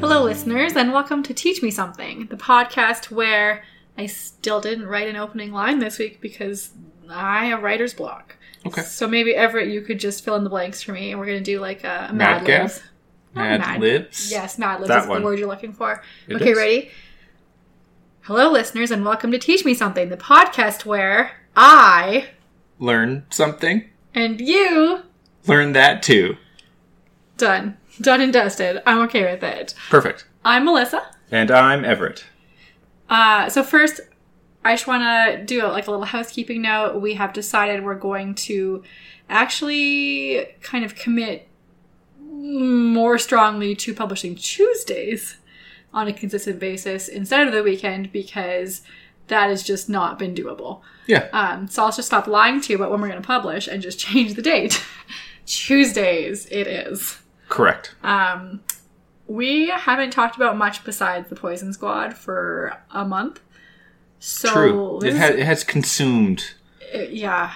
Hello, listeners, and welcome to Teach Me Something, the podcast where I still didn't write an opening line this week because I have writer's block. Okay. So maybe Everett, you could just fill in the blanks for me, and we're gonna do like a, a Mad Mad Libs. Not Mad Libs? Yes, Mad Libs That is one. the word you're looking for. It okay, is. ready? Hello, listeners, and welcome to Teach Me Something, the podcast where I Learn something. and you Learn that too. done, done and dusted. I'm okay with it. Perfect. I'm Melissa. And I'm Everett. Uh, so first, I just want to do like a little housekeeping note. We have decided we're going to actually kind of commit more strongly to publishing Tuesdays on a consistent basis instead of the weekend because that has just not been doable. Yeah. Um, so I'll just stop lying to you about when we're going to publish and just change the date. Tuesdays it is. Correct. Um, we haven't talked about much besides the Poison Squad for a month. So True. It, it has consumed, uh, yeah,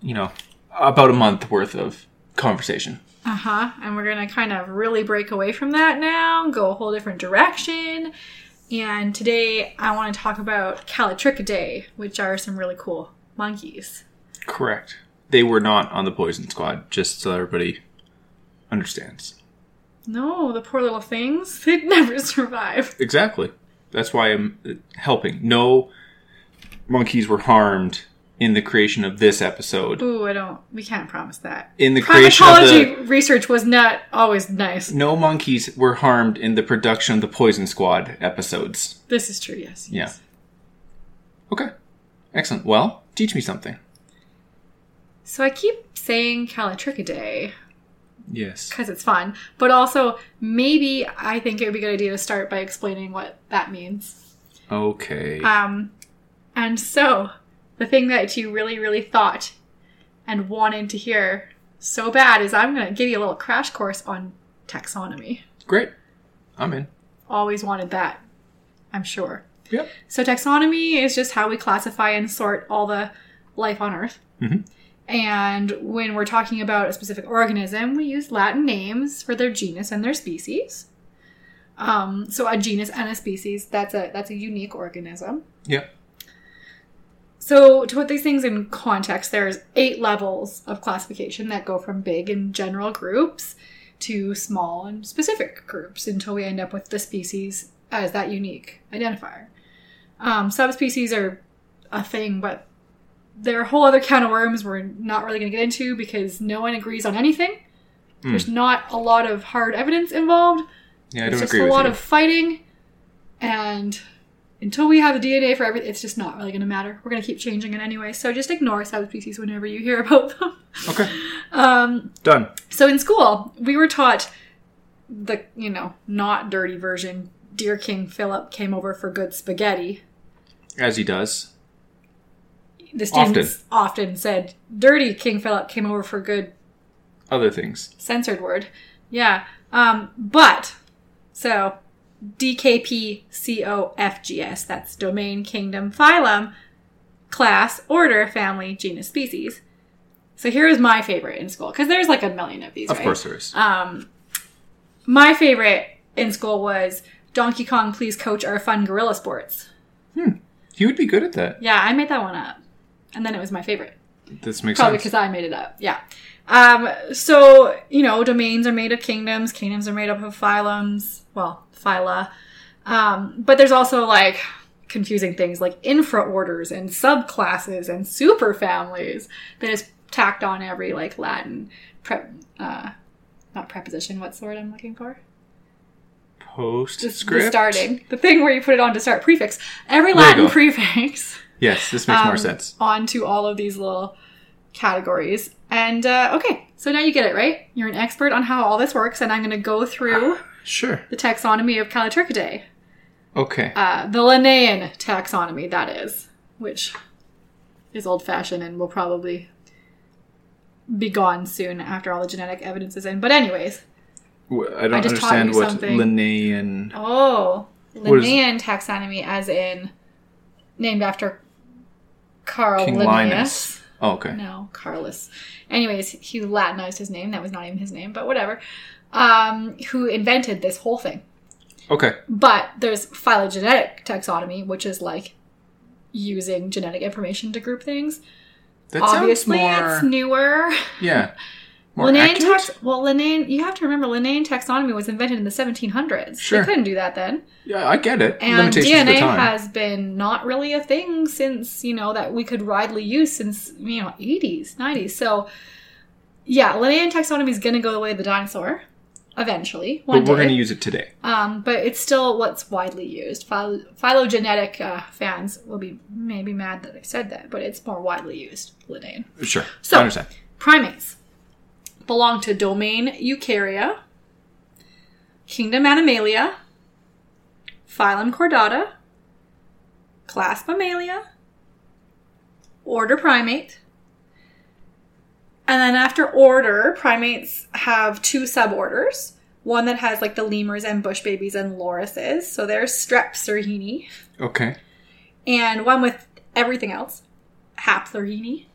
you know, about a month worth of conversation. uh huh. And we're gonna kind of really break away from that now, go a whole different direction. And today I want to talk about Callitrichidae, which are some really cool monkeys. Correct. They were not on the Poison Squad, just so everybody understands. No, the poor little things. They'd never survive. Exactly. That's why I'm uh, helping. No monkeys were harmed in the creation of this episode. Ooh, I don't. We can't promise that. In the creation of the research was not always nice. no monkeys were harmed in the production of the Poison Squad episodes. This is true. Yes. Yeah. yes. Okay. Excellent. Well, teach me something. So I keep saying Callitrichidae Yes. because it's fun, but also maybe I think it would be a good idea to start by explaining what that means. Okay. Um, and so the thing that you really, really thought and wanted to hear so bad is I'm going to give you a little crash course on taxonomy. Great. I'm in. Always wanted that, I'm sure. Yep. So taxonomy is just how we classify and sort all the life on Earth. Mhm. And when we're talking about a specific organism, we use Latin names for their genus and their species. Um, so a genus and a species, that's a that's a unique organism. Yep. So to put these things in context, there's eight levels of classification that go from big and general groups to small and specific groups until we end up with the species as that unique identifier. Um, subspecies are a thing, but there are a whole other can of worms we're not really going to get into because no one agrees on anything. Hmm. There's not a lot of hard evidence involved. Yeah, I don't just agree a lot you. of fighting, and until we have the DNA for everything, it's just not really going to matter. We're going to keep changing it anyway, so just ignore subspecies whenever you hear about them. Okay. Um, Done. so in school, we were taught the you know not dirty version. Dear King Philip came over for good spaghetti. As he does. The students often, said, "Dirty King Philip came over for good Other things. censored word. Yeah. Um, but so DKPCOFGS, that's domain, kingdom, phylum, class, order, family, genus, species. So here is my favorite in school because there's like a million of these. Of right? course there is. Um, my favorite in school was Donkey Kong, please coach our fun gorilla sports. he would be good at that. Yeah, I made that one up, and then it was my favorite. This makes Probably sense. because I made it up. Yeah. Um, so, you know, domains are made of kingdoms, kingdoms are made up of phylums, well, phyla. Um, but there's also like confusing things like infraorders and subclasses and superfamilies that is tacked on every like Latin prep, uh, not preposition, what's the word I'm looking for? Postscript. the starting. The thing where you put it on to start prefix. Every Latin prefix. Yes, this makes more um, sense. onto all of these little categories. And uh, okay, so now you get it, right? You're an expert on how all this works, and I'm going to go through Sure. the taxonomy of Callitrichidae. Okay. Uh, the Linnaean taxonomy, that is, which is old fashioned and will probably be gone soon after all the genetic evidence is in. But, anyways, I don't I understand what something. Linnaean. Oh, Linnaean taxonomy, as in named after Carl King Linnaeus. Linus. Oh, okay. No, Carlos. Anyways, he Latinized his name. That was not even his name, but whatever. Um, who invented this whole thing? Okay. But there's phylogenetic taxonomy, which is like using genetic information to group things. That Obviously, sounds more. it's newer. yeah. More Linnaean accurate? tax well, Linnaean. You have to remember, Linnaean taxonomy was invented in the 1700s. Sure. They couldn't do that then. yeah, I get it. And Limitations of the DNA has been not really a thing since, you know, that we could widely use since, you know, 80s, 90s. So, yeah, Linnaean taxonomy is going to go the way of the dinosaur eventually. One but we're going to use it today. um, but it's still what's widely used. Phylogenetic uh, fans will be maybe mad that I said that, but it's more widely used, Linnaean. Sure. So- I understand. Primates belong to domain Eukarya, kingdom Animalia, phylum Chordata, class Mammalia, order Primate. And then after order, primates have two suborders. One that has like the lemurs and bush babies and lorises. So there's Strepsirrhini. Okay. And one with everything else, Haplorhini.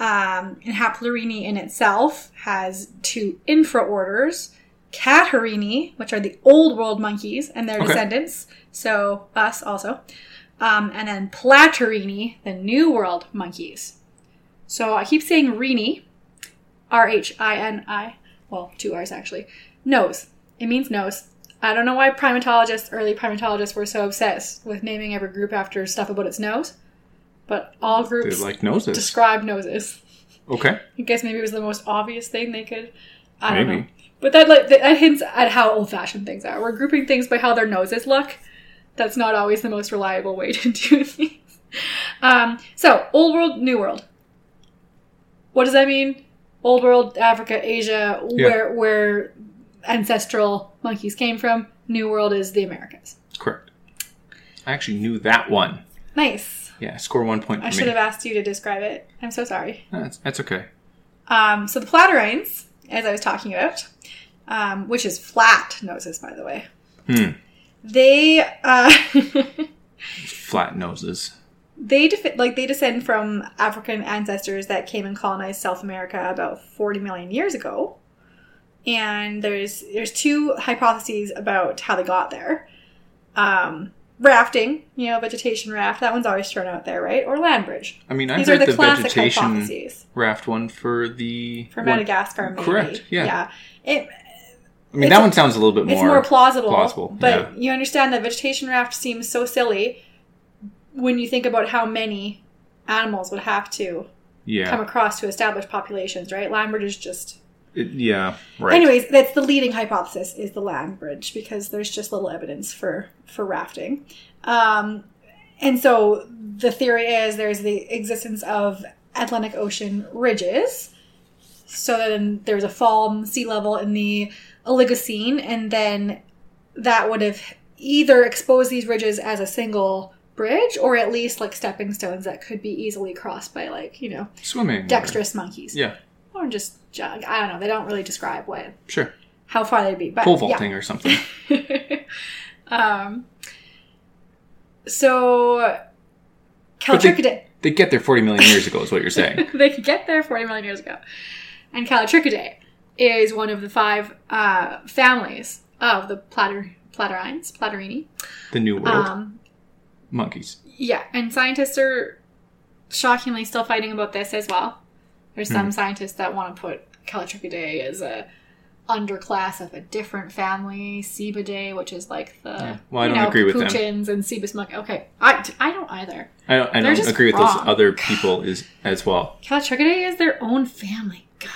Um, and Haplorhini in itself has two infraorders, Catarrhini, which are the old world monkeys and their Okay. descendants, so us also, um, and then Platyrrhini, the new world monkeys. So I keep saying Rini, R H I N I, well, two R's actually, nose. It means nose. I don't know why primatologists, early primatologists, were so obsessed with naming every group after stuff about its nose. But all They groups like noses. describe noses. okay. I guess maybe it was the most obvious thing they could. I don't Maybe. know. But that like that hints at how old-fashioned things are. We're grouping things by how their noses look. That's not always the most reliable way to do things. Um, so old world, new world. What does that mean? Old world, Africa, Asia, Yeah. where where ancestral monkeys came from. New world is the Americas. Correct. I actually knew that one. Nice. Yeah, score one point for I me. should have asked you to describe it. I'm so sorry. That's, that's okay. Um, so the platyrrhines, as I was talking about, um, which is flat noses, by the way, Hmm. they uh, Flat noses. they like they descend from African ancestors that came and colonized South America about 40 million years ago. And there's there's two hypotheses about how they got there. Um, rafting, you know, vegetation raft. That one's always thrown out there, right? Or land bridge. I mean, I These are the, the, classic vegetation hypotheses raft one for the for one- Madagascar. Maybe. Correct, yeah. Yeah. It, I mean, that one sounds a little bit more. it's more plausible, plausible, but yeah. you understand that vegetation raft seems so silly when you think about how many animals would have to yeah, come across to establish populations, right? Land bridge is just. It- yeah, right. Anyways, that's the leading hypothesis is the land bridge because there's just little evidence for for rafting, um, and so the theory is there's the existence of Atlantic Ocean ridges. So then there's a fall in sea level in the Oligocene, and then that would have either exposed these ridges as a single bridge, or at least like stepping stones that could be easily crossed by like you know Swimming. or- dexterous monkeys Yeah, or just jog. I don't know. They don't really describe what sure. how far they'd be, but Pole vaulting or something. Um. So, But they- They get there 40 million years ago, is what you're saying. They could get there 40 million years ago. And Callitrichidae is one of the five uh, families of the platter, platyrrhines, platyrrhini. The New World. Um, Monkeys. yeah, and scientists are shockingly still fighting about this as well. There's some Hmm. scientists that want to put Callitrichidae as a underclass of a different family, Cebidae, which is like the Yeah. Well, I you don't know, agree with them. and Cebus monkey. Okay, I, I don't either. I don't, I don't agree with those other people is, as well. Callitrichidae is their own family. God.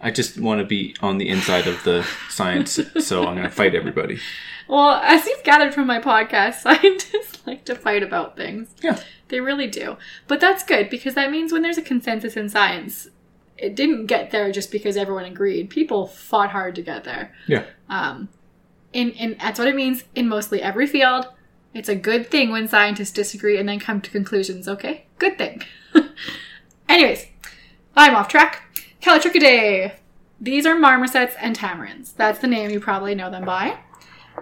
I just want to be on the inside of the science, so I'm going to fight everybody. Well, as you've gathered from my podcast, scientists like to fight about things. Yeah. They really do. But that's good because that means when there's a consensus in science, it didn't get there just because everyone agreed. People fought hard to get there. Yeah. Um, and, and that's what it means in mostly every field. It's a good thing when scientists disagree and then come to conclusions, okay? Good thing. Anyways, I'm off track. Callitrichidae. these are marmosets and tamarins. That's the name you probably know them by.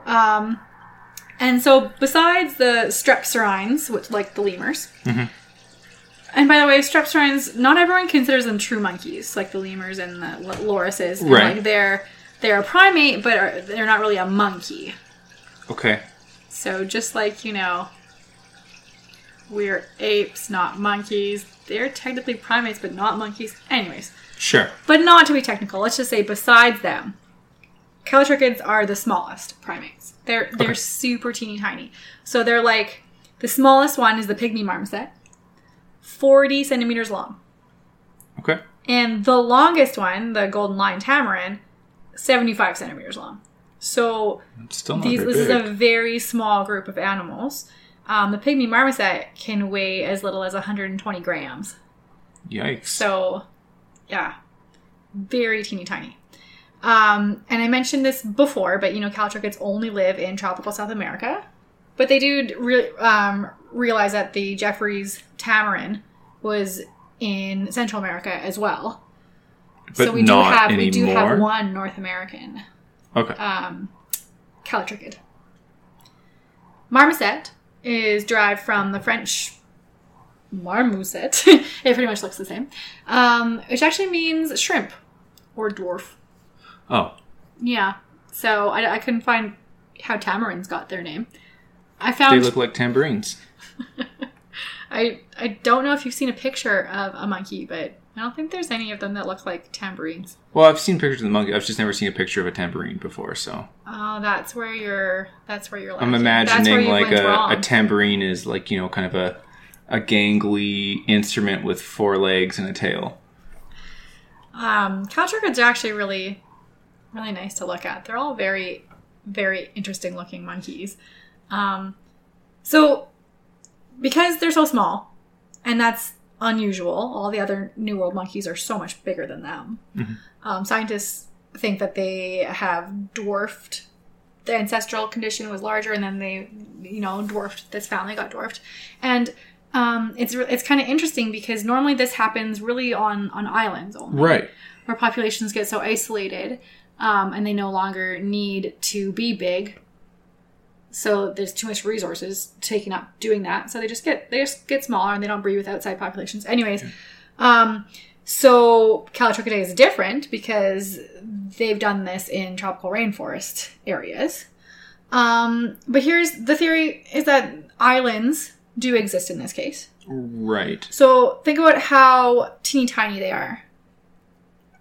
Um, and so, besides the strepsirrhines, which like the lemurs, and by the way, strepsirrhines, not everyone considers them true monkeys, like the lemurs and the l- lorises. And, Right. Like they're they're a primate, but are, they're not really a monkey. Okay. So just like you know, we're apes, not monkeys. They're technically primates, but not monkeys. Anyways, Sure. but not to be technical, let's just say besides them, callitrichids are the smallest primates. They're they're Okay. super teeny tiny. So they're like the smallest one is the pygmy marmoset, forty centimeters long, Okay. and the longest one, the golden lion tamarin, seventy-five centimeters long. So still these, this is a very small group of animals. Um, the pygmy marmoset can weigh as little as 120 grams. Yikes. So, yeah, very teeny tiny. Um, and I mentioned this before, but you know, callitrichids only live in tropical South America. But they do re- um, realize that the Geoffroy's tamarin was in Central America as well. but so we do have anymore. we do have one North American Okay. um, callitrichid. Marmoset is derived from the French marmoset. it pretty much looks the same, um, which actually means shrimp or dwarf. oh. Yeah. So I, I couldn't find how tamarins got their name. I found They look like tambourines. I I don't know if you've seen a picture of a monkey, but I don't think there's any of them that look like tambourines. Well, I've seen pictures of the monkey. I've just never seen a picture of a tambourine before, so Oh, that's where you're. That's where you're. I'm lacking. Where imagining like a, a tambourine is like, you know, kind of a a gangly instrument with four legs and a tail. Um, callitrichids are actually really, really nice to look at. They're all very, very interesting looking monkeys. Um, so, because they're so small, and that's unusual, all the other New World monkeys are so much bigger than them. Um, scientists think that they have dwarfed. The ancestral condition was larger, and then they, you know, dwarfed. This family got dwarfed, and um, it's it's kind of interesting because normally this happens really on on islands only Right. where populations get so isolated um, and they no longer need to be big so there's too much resources taking up doing that so they just get they just get smaller and they don't breed with outside populations anyways um, so callitrichidae is different because they've done this in tropical rainforest areas um, but here's the theory is that islands do exist in this case Right. so think about how teeny tiny they are.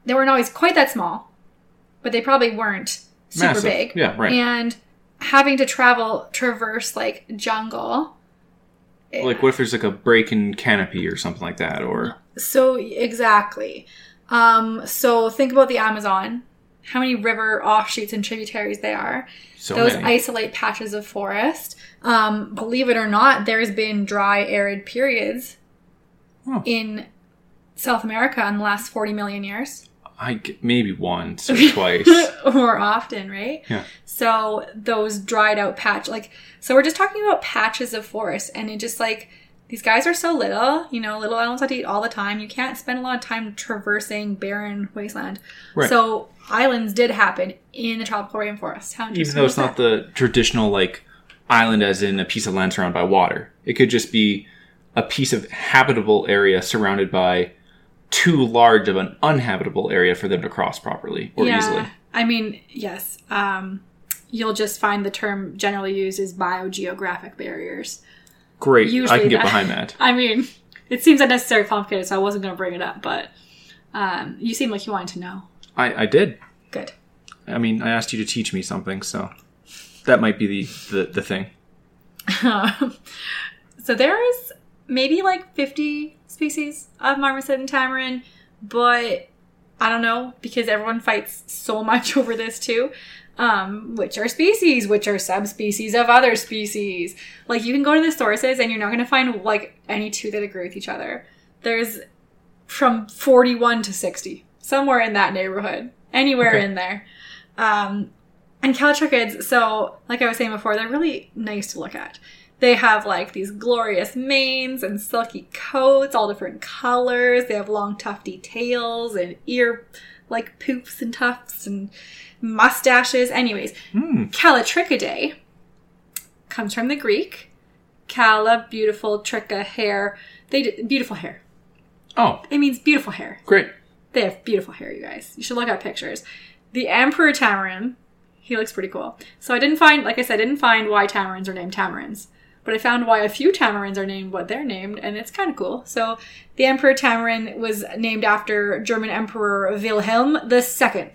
They weren't always quite that small, but they probably weren't super Massive. big. Yeah, right. And having to travel, traverse like jungle. Like what if there's like a break in canopy or something like that or So exactly. Um, so think about the Amazon. How many river offshoots and tributaries they are. so Those many. isolate patches of forest. Um, believe it or not, there's been dry, arid periods Oh. in South America in the last 40 million years. I maybe once or twice. More often, right? Yeah. So those dried out patch, like, so we're just talking about patches of forest, and it just like these guys are so little, you know, little animals have to eat all the time. You can't spend a lot of time traversing barren wasteland. Right. So islands did happen in the tropical rainforest. How Even though it's not that? the traditional like island as in a piece of land surrounded by water. It could just be a piece of habitable area surrounded by too large of an uninhabitable area for them to cross properly or easily. I mean, yes. Um, you'll just find the term generally used is biogeographic barriers. Great. I can get that- behind that. I mean, it seems unnecessarily complicated, so I wasn't going to bring it up, but um, you seem like you wanted to know. I, I did. Good. I mean, I asked you to teach me something, so that might be the, the, the thing. so there's maybe like 50 species of marmoset and tamarin, but I don't know because everyone fights so much over this too. Um, which are species, which are subspecies of other species. Like you can go to the sources and you're not going to find like any two that agree with each other. There's from 41 to 60, somewhere in that neighborhood, anywhere Okay. in there. Um, and callitrichids, so like I was saying before, they're really nice to look at. They have like these glorious manes and silky coats, all different colors. They have long tufty tails and ear like poofs and tufts and mustaches. Anyways, Hmm. Callitrichidae comes from the Greek. Cala, beautiful, tricha, hair. They d- beautiful hair. Oh, It means beautiful hair. great. They have beautiful hair, you guys. You should look at pictures. The Emperor Tamarin, he looks pretty cool. So I didn't find, like I said, I didn't find why tamarins are named tamarins, but I found why a few tamarins are named what they're named, and it's kind of cool. So the Emperor Tamarin was named after German Emperor Wilhelm II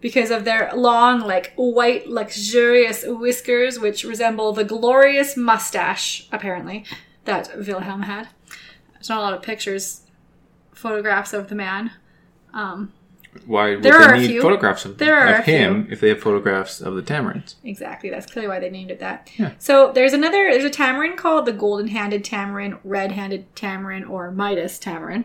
because of their long, like white, luxurious whiskers, which resemble the glorious mustache, apparently, that Wilhelm had. There's not a lot of pictures, photographs of the man. Um, Why would There they need few. photographs of, of him if they have photographs of the tamarins? Exactly. That's clearly why they named it that. Yeah. So there's another there's a tamarin called the golden handed tamarin, red handed tamarin, or Midas tamarin.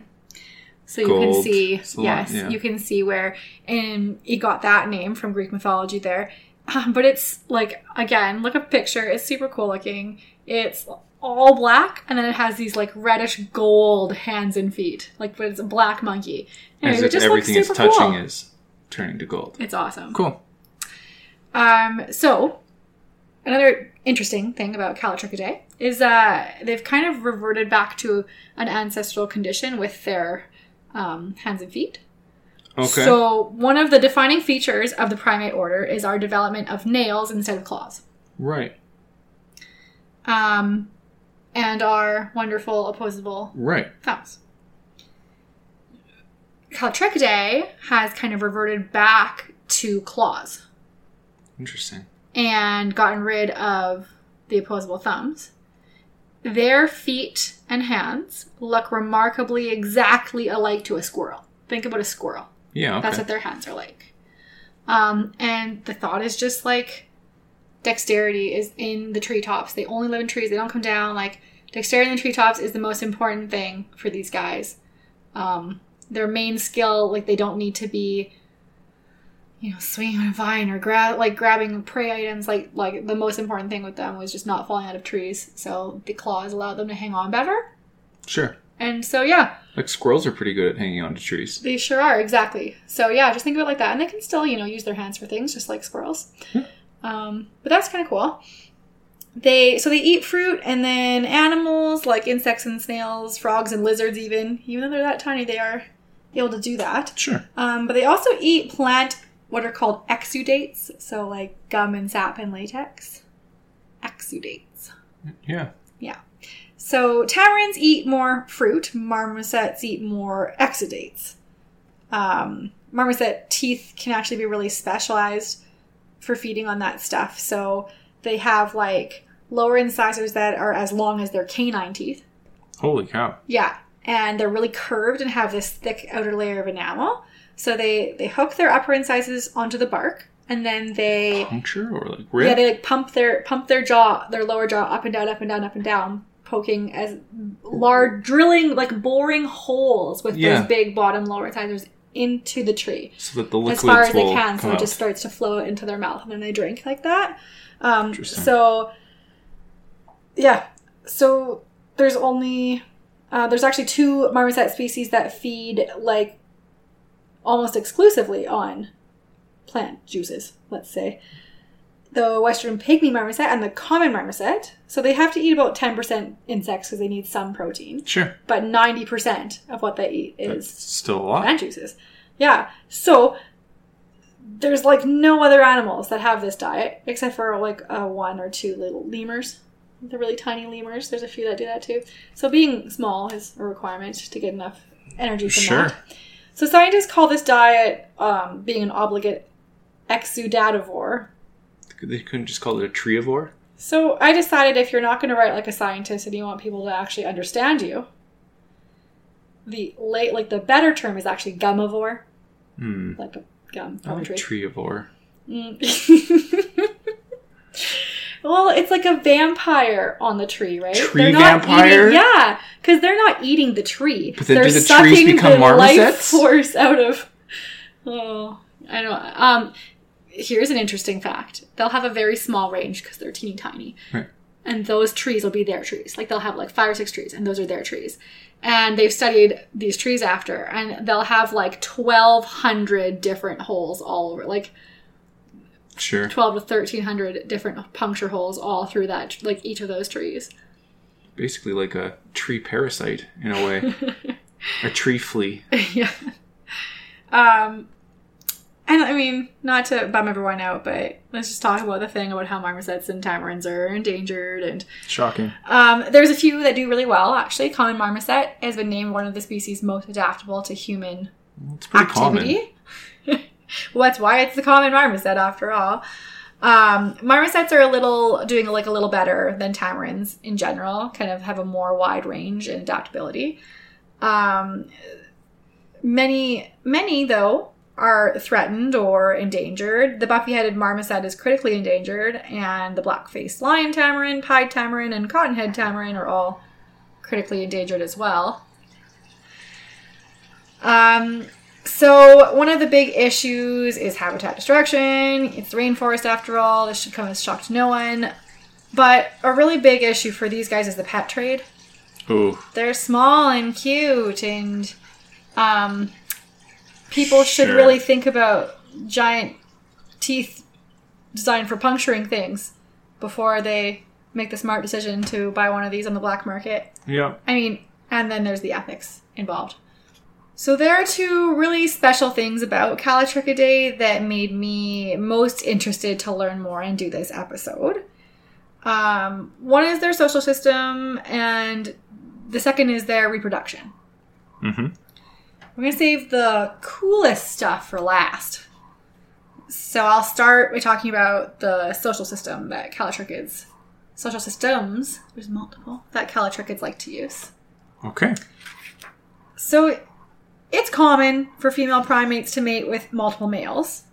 So you can see lot, yes, yeah. you can see where and it got that name from Greek mythology there. Um, but it's like again, look a picture. It's super cool looking. It's all black and then it has these like reddish gold hands and feet. Like but it's a black monkey. Anyways, As it if just looks everything it's super touching cool. is turning to gold. It's awesome. Cool. Um, so, another interesting thing about Callitrichidae is uh, they've kind of reverted back to an ancestral condition with their um, hands and feet. Okay. So, one of the defining features of the primate order is our development of nails instead of claws. right. Um, and our wonderful opposable Right. thumbs. Callitrichidae has kind of reverted back to claws. Interesting. and gotten rid of the opposable thumbs. Their feet and hands look remarkably exactly alike to a squirrel. Think about a squirrel. Yeah. Okay. That's what their hands are like. Um, and the thought is just like dexterity is in the treetops. They only live in trees. They don't come down. Like dexterity in the treetops is the most important thing for these guys. Um, their main skill, like they don't need to be, you know, swinging on a vine or grab like grabbing prey items. Like like the most important thing with them was just not falling out of trees. So the claws allowed them to hang on better. Sure. And so yeah, Like squirrels are pretty good at hanging onto trees. they sure are, exactly. So yeah, just think of it like that. And they can still, you know, use their hands for things, just like squirrels. Um, but that's kind of cool. They so they eat fruit and then animals like insects and snails, frogs and lizards even. Even though they're that tiny, they are able to do that. Sure. Um, but they also eat plant what are called exudates, so like gum and sap and latex. Exudates. Yeah. Yeah. So tamarins eat more fruit. Marmosets eat more exudates. Um, marmoset teeth can actually be really specialized for feeding on that stuff. So they have like lower incisors that are as long as their canine teeth. Holy cow. Yeah, and they're really curved and have this thick outer layer of enamel. So they they hook their upper incisors onto the bark, and then they Puncture or like rip? yeah, they like pump their pump their jaw, their lower jaw up and down, up and down, up and down, poking as large, drilling like boring holes with Yeah. those big bottom lower incisors into the tree so that the liquids as far as they can, so it just starts to flow into their mouth, and then they drink like that. Um, Interesting. so yeah, so there's only uh, there's actually two marmoset species that feed like almost exclusively on plant juices. Let's say the western pygmy marmoset and the common marmoset. So they have to eat about ten percent insects because they need some protein, Sure. but ninety percent of what they eat is That's still a lot. plant juices. Yeah. So there's like no other animals that have this diet except for like uh, one or two little lemurs. The really tiny lemurs. There's a few that do that too. So being small is a requirement to get enough energy from Sure. that. So scientists call this diet um, being an obligate exudativore. They couldn't just call it a treivore? So I decided if you're not going to write like a scientist and you want people to actually understand you, the late like the better term is actually gumivore, Hmm. like a gum I from a tree. treivore. Mm. well, it's like a vampire on the tree, right? Tree They're not vampire? Eating, yeah, because they're not eating the tree. But then they're do the trees sucking become the life force out of. Oh, I don't. Um, here's an interesting fact: they'll have a very small range because they're teeny tiny. Right. and those trees will be their trees. Like they'll have like five or six trees, and those are their trees. And they've studied these trees after, and they'll have like twelve hundred different holes all over, like Sure. twelve to thirteen hundred different puncture holes all through that, like each of those trees. Basically, like a tree parasite in a way. a tree flea. yeah. Um, and I mean, not to bum everyone out, but let's just talk about the thing about how marmosets and tamarins are endangered. And Shocking. um, there's a few that do really well, actually. Common marmoset has been named one of the species most adaptable to human It's pretty common. Well, that's why it's the common marmoset, after all. Um, marmosets are a little doing like a little better than tamarins in general. Kind of have a more wide range and adaptability. Um, many, many though are threatened or endangered. The buffy-headed marmoset is critically endangered, and the black-faced lion tamarin, pied tamarin, and cottonhead tamarin are all critically endangered as well. Um, so one of the big issues is habitat destruction. It's rainforest after all. This should come as a shock to no one. But a really big issue for these guys is the pet trade. Ooh. They're small and cute, and um, people should Sure. really think about giant teeth designed for puncturing things before they make the smart decision to buy one of these on the black market. Yeah. I mean, and then there's the ethics involved. So there are two really special things about Callitrichidae that made me most interested to learn more and do this episode. Um, one is their social system, and the second is their reproduction. Mm-hmm. We're gonna save the coolest stuff for last. So I'll start by talking about the social system that Callitrichids, social systems, there's multiple, that Callitrichids like to use. Okay. So it's common for female primates to mate with multiple males.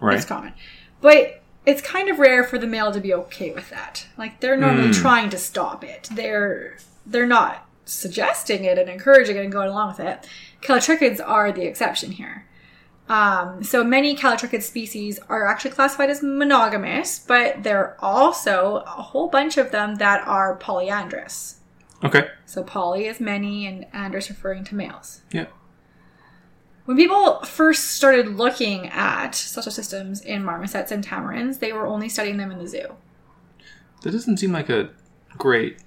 Right. It's common. But it's kind of rare for the male to be okay with that. Like they're normally Mm. trying to stop it. They're they're not suggesting it and encouraging it and going along with it. Callitrichids are the exception here. Um, so many callitrichid species are actually classified as monogamous, but there are also a whole bunch of them that are polyandrous. Okay. So poly is many and androus referring to males. Yeah. When people first started looking at social systems in marmosets and tamarins, they were only studying them in the zoo. That doesn't seem like a great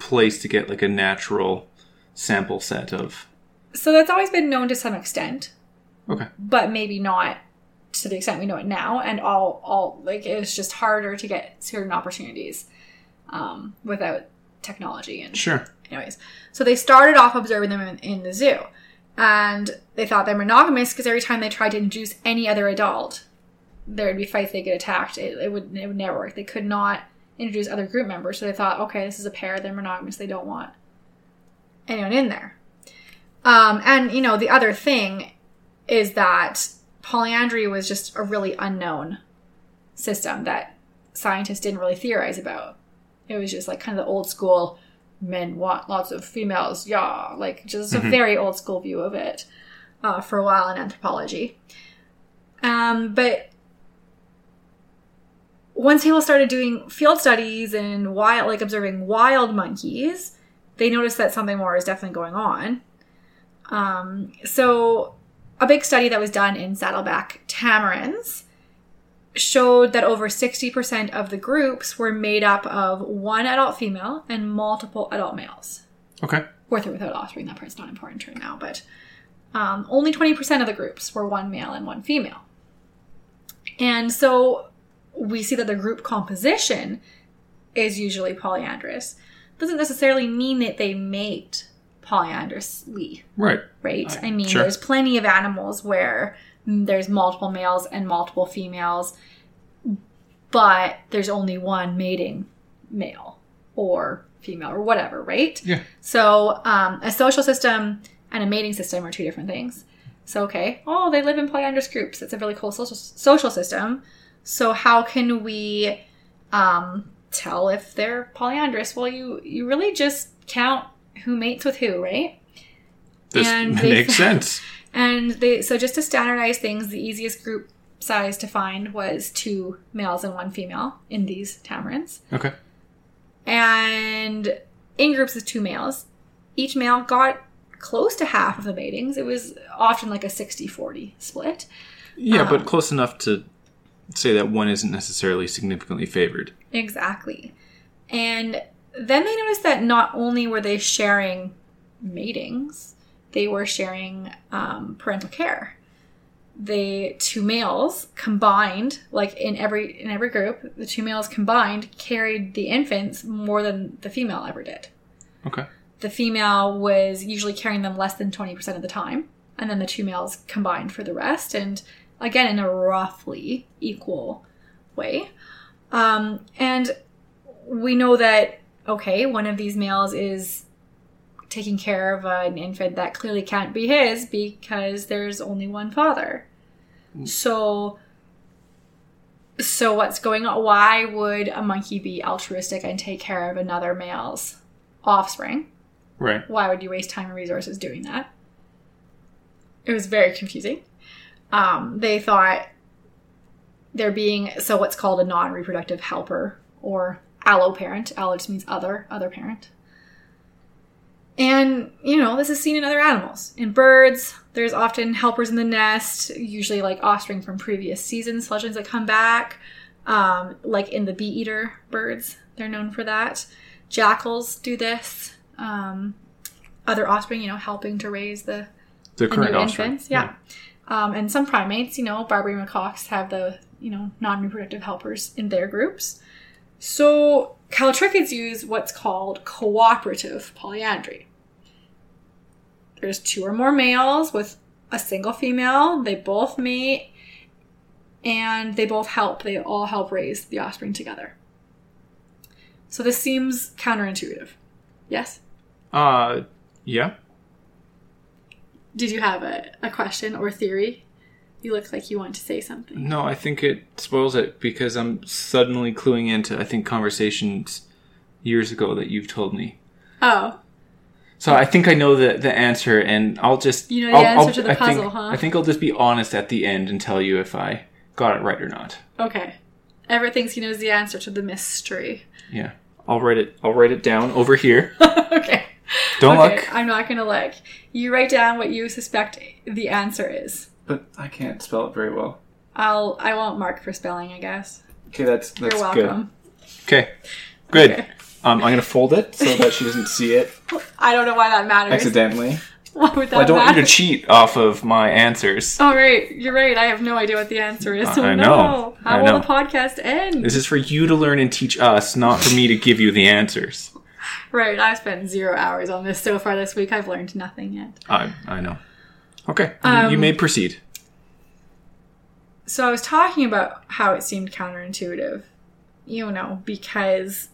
place to get like a natural sample set of. So that's always been known to some extent, Okay. but maybe not to the extent we know it now. And all, all like it's just harder to get certain opportunities um, without technology and Sure. anyways so they started off observing them in, in the zoo and they thought they're monogamous because every time they tried to introduce any other adult there would be fights they get attacked. It, it would it would never work. They could not introduce other group members so they thought okay this is a pair they're monogamous they don't want anyone in there. Um, and you know the other thing is that polyandry was just a really unknown system that scientists didn't really theorize about. It was just like kind of the old school men want lots of females, yeah, like just a very old school view of it uh, for a while in anthropology. Um, but once people started doing field studies and wild, like observing wild monkeys, they noticed that something more is definitely going on. Um, so, a big study that was done in saddleback tamarins showed that over 60% of the groups were made up of one adult female and multiple adult males. Okay. With or without offspring, that part's not important right now, but um, only 20% of the groups were one male and one female. And so we see that the group composition is usually polyandrous. Doesn't necessarily mean that they mate polyandrously Right. right? Uh, I mean, sure. there's plenty of animals where there's multiple males and multiple females, but there's only one mating male or female or whatever, right? Yeah. So um, a social system and a mating system are two different things. So okay, oh, they live in polyandrous groups. That's a really cool social social system. So how can we um, tell if they're polyandrous? Well, you you really just count who mates with who, right? This And makes sense. And they so just to standardize things, the easiest group size to find was two males and one female in these tamarins. Okay. and in groups of two males, each male got close to half of the matings. It was often like a 60 40 split. Yeah, Um, but close enough to say that one isn't necessarily significantly favored. Exactly. And then they noticed that not only were they sharing matings, they were sharing um, parental care. The two males combined, like in every in every group, the two males combined carried the infants more than the female ever did. Okay. The female was usually carrying them less than 20% of the time, and then the two males combined for the rest, and again, in a roughly equal way. Um, and we know that, okay, one of these males is taking care of an infant that clearly can't be his because there's only one father. So, so what's going on? Why would a monkey be altruistic and take care of another male's offspring? Right. why would you waste time and resources doing that? It was very confusing. Um, they thought there being so what's called a non-reproductive helper or allo parent. Allo just means other, other parent. And you know this is seen in other animals. In birds, there's often helpers in the nest, usually like offspring from previous seasons, fledglings that come back. Um, like in the bee eater birds, they're known for that. Jackals do this um, other offspring, you know, helping to raise the, The current offspring. infants. Yeah. Um, and some primates, you know, Barbary macaques have the, you know, non reproductive helpers in their groups. So callitrichids use what's called cooperative polyandry. There's two or more males with a single female. They both mate and they both help. They all help raise the offspring together. So this seems counterintuitive. Yes? Uh, yeah. Did you have a, a question or theory? You look like you want to say something. No, I think it spoils it because I'm suddenly cluing into I think conversations years ago that you've told me. Oh, So I think I know the the answer, and I'll just You know the I'll- answer I'll- to the I think- puzzle, huh? I think I'll just be honest at the end and tell you if I got it right or not. okay. Everett thinks he knows the answer to the mystery. Yeah, I'll write it. I'll write it down over here. okay. Don't okay, look. I'm not gonna look. You write down what you suspect the answer is. But I can't spell it very well. I'll I won't mark for spelling, I guess. Okay, that's that's You're good. welcome. Okay, good. Okay. Um, I'm gonna fold it so that she doesn't see it I don't know why that matters. accidentally. Why would that Well, I don't want matter? you to cheat off of my answers. Oh right, you're right. I have no idea what the answer is. I- Oh, I no. know. How I will know. the podcast end? This is for you to learn and teach us, not for me to give you the answers. Right, I've spent zero hours on this so far this week. I've learned nothing yet. I I know. Okay, you- Um, you may proceed. So I was talking about how it seemed counterintuitive, you know, because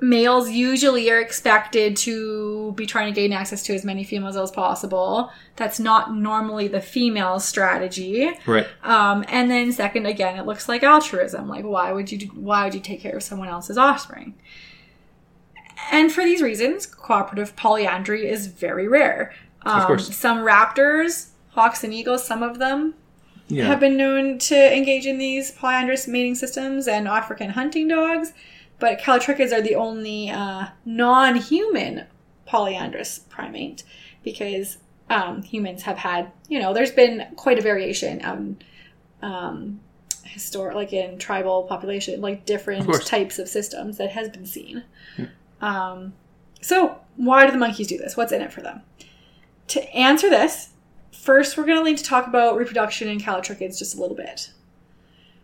males usually are expected to be trying to gain access to as many females as possible. That's not normally the female strategy. Right. Um, and then second, again, it looks like altruism. Like, why would you? Why would you take care of someone else's offspring? And for these reasons, cooperative polyandry is very rare. Um, course. Some raptors, hawks, and eagles, some of them Yeah. have been known to engage in these polyandrous mating systems and African hunting dogs, but callitrichids are the only uh, non-human polyandrous primate because um, humans have had, you know, there's been quite a variation um, um, historic, like in tribal population, like different Of types of systems that has been seen. Um, so why do the monkeys do this? What's in it for them? To answer this, First, we're going to need to talk about reproduction in callitrichids just a little bit.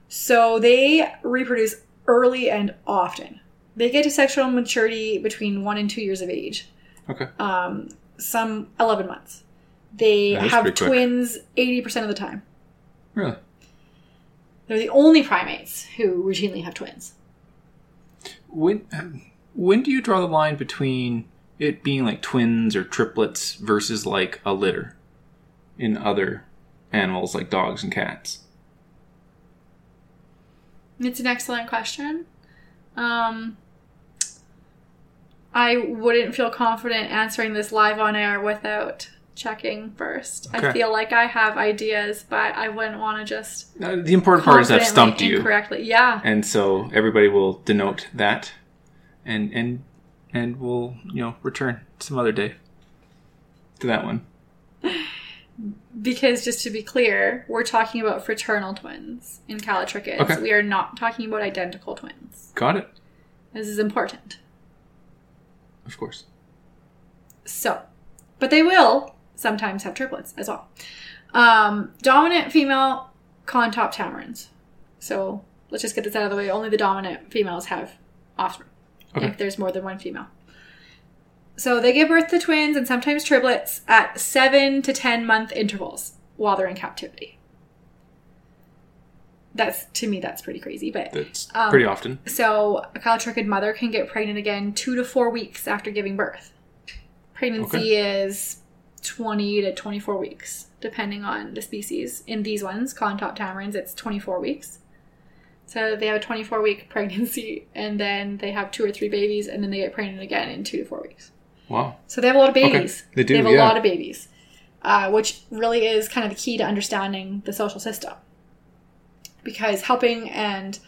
So, they reproduce early and often. They get to sexual maturity between one and two years of age, Okay. um, some 11 months. They have pretty quick. twins 80% of the time. Really? They're the only primates who routinely have twins. When when do you draw the line between it being like twins or triplets versus like a litter in other animals like dogs and cats? It's an excellent question. Um, I wouldn't feel confident answering this live on air without checking first. I feel like I have ideas, but I wouldn't want to just Uh, the important part is I've stumped you, incorrectly. Yeah. and so everybody will denote that. and and and we'll you know return some other day to that one. Because just to be clear, we're talking about fraternal twins in Callitrichids. Okay. We are not talking about identical twins. Got it. This is important. Of course. So, but they will sometimes have triplets as well. Um, dominant female cotton-top tamarins. So let's just get this out of the way. Only the dominant females have offspring. Okay. If there's more than one female. So they give birth to twins and sometimes triplets at seven to ten month intervals while they're in captivity. That's to me that's pretty crazy, but That's Um, pretty often. so a callitrichid mother can get pregnant again two to four weeks after giving birth. Pregnancy is 20 to 24 weeks, depending on the species. In these ones, cotton-top tamarins, it's 24 weeks. So they have a 24 week pregnancy, and then they have two or three babies, and then they get pregnant again in two to four weeks. Wow. So they have a lot of babies. They do, They have a lot of babies, uh, which really is kind of the key to understanding the social system. Because helping and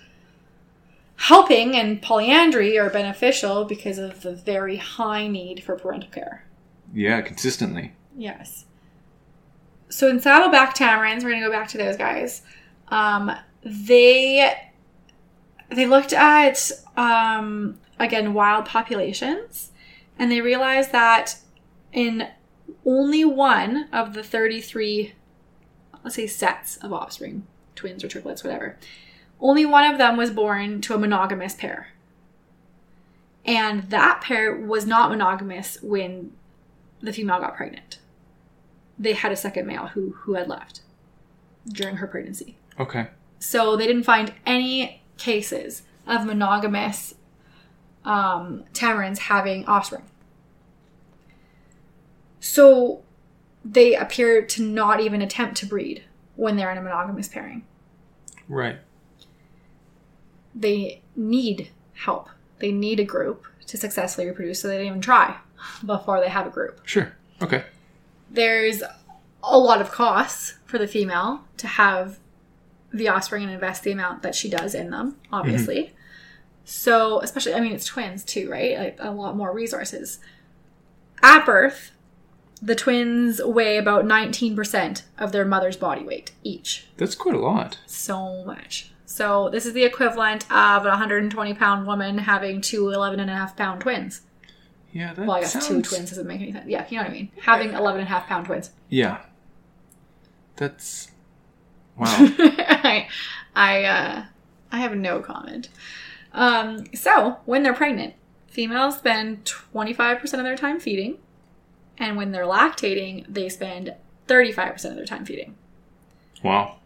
helping and polyandry are beneficial because of the very high need for parental care. Yeah, consistently. Yes. So in saddleback tamarins, we're gonna go back to those guys. Um, they they looked at um, again wild populations, and they realized that in only one of the thirty three, let's say sets of offspring, twins or triplets, whatever, only one of them was born to a monogamous pair. And that pair was not monogamous when the female got pregnant. They had a second male who who had left during her pregnancy. Okay. So they didn't find any cases of monogamous um, tamarins having offspring. So they appear to not even attempt to breed when they're in a monogamous pairing. Right. They need help. They need a group to successfully reproduce, so they didn't even try before they have a group. Sure. Okay. there's a lot of costs for the female to have the offspring and invest the amount that she does in them, mm-hmm. obviously. So, especially, I mean, it's twins too, right? Like a lot more resources. At birth, the twins weigh about 19% of their mother's body weight each. That's quite a lot. So much. So, this is the equivalent of a 120 pound woman having two 11 and a half pound twins. Yeah, that Well, I guess two twins doesn't make any sense. Yeah, you know what I mean. Having 11 and a half pound twins. Yeah. That's wow. I, I, uh, I have no comment. Um, so when they're pregnant, females spend 25% of their time feeding, and when they're lactating, they spend 35% of their time feeding. wow.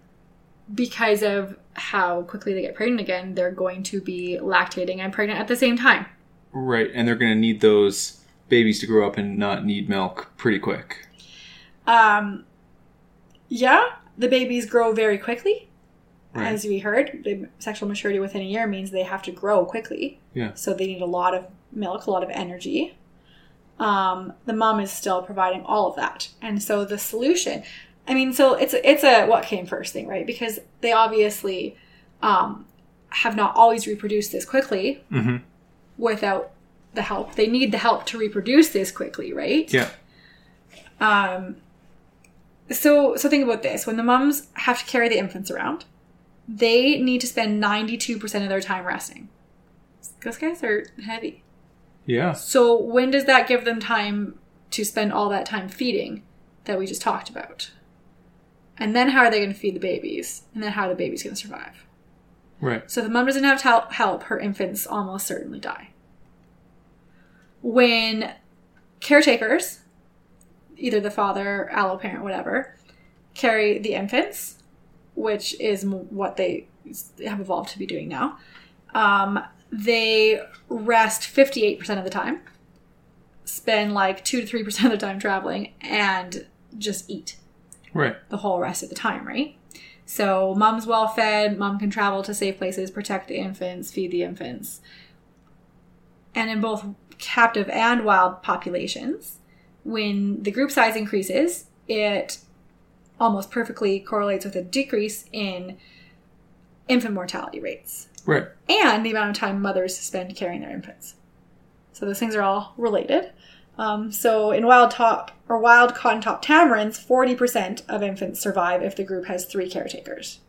Because of how quickly they get pregnant again, they're going to be lactating and pregnant at the same time. Right, and they're going to need those babies to grow up and not need milk pretty quick. Um, yeah, the babies grow very quickly. Right. As we heard, the sexual maturity within a year means they have to grow quickly. Yeah. So they need a lot of milk, a lot of energy. Um, the mom is still providing all of that, and so the solution. I mean, so it's it's a what came first thing, right? Because they obviously um, have not always reproduced this quickly Mm-hmm. without the help. They need the help to reproduce this quickly, right? Yeah. Um, so so think about this: when the mums have to carry the infants around, they need to spend ninety two percent of their time resting. Those guys are heavy. Yeah. So when does that give them time to spend all that time feeding that we just talked about? And then how are they going to feed the babies? And then how are the babies going to survive? Right. So if the mom doesn't have help, help, her infants almost certainly die. When caretakers, either the father, allo parent, whatever, carry the infants, which is what they have evolved to be doing now, um, they rest 58% of the time, spend like 2 to 3% of the time traveling, and just eat Right. the whole rest of the time, right? So mom's well fed, mom can travel to safe places, protect the infants, feed the infants. And in both captive and wild populations, when the group size increases, it almost perfectly correlates with a decrease in infant mortality rates Right. and the amount of time mothers spend carrying their infants. So those things are all related. Um, so in wild top or wild cotton top tamarins, 40% of infants survive if the group has three caretakers.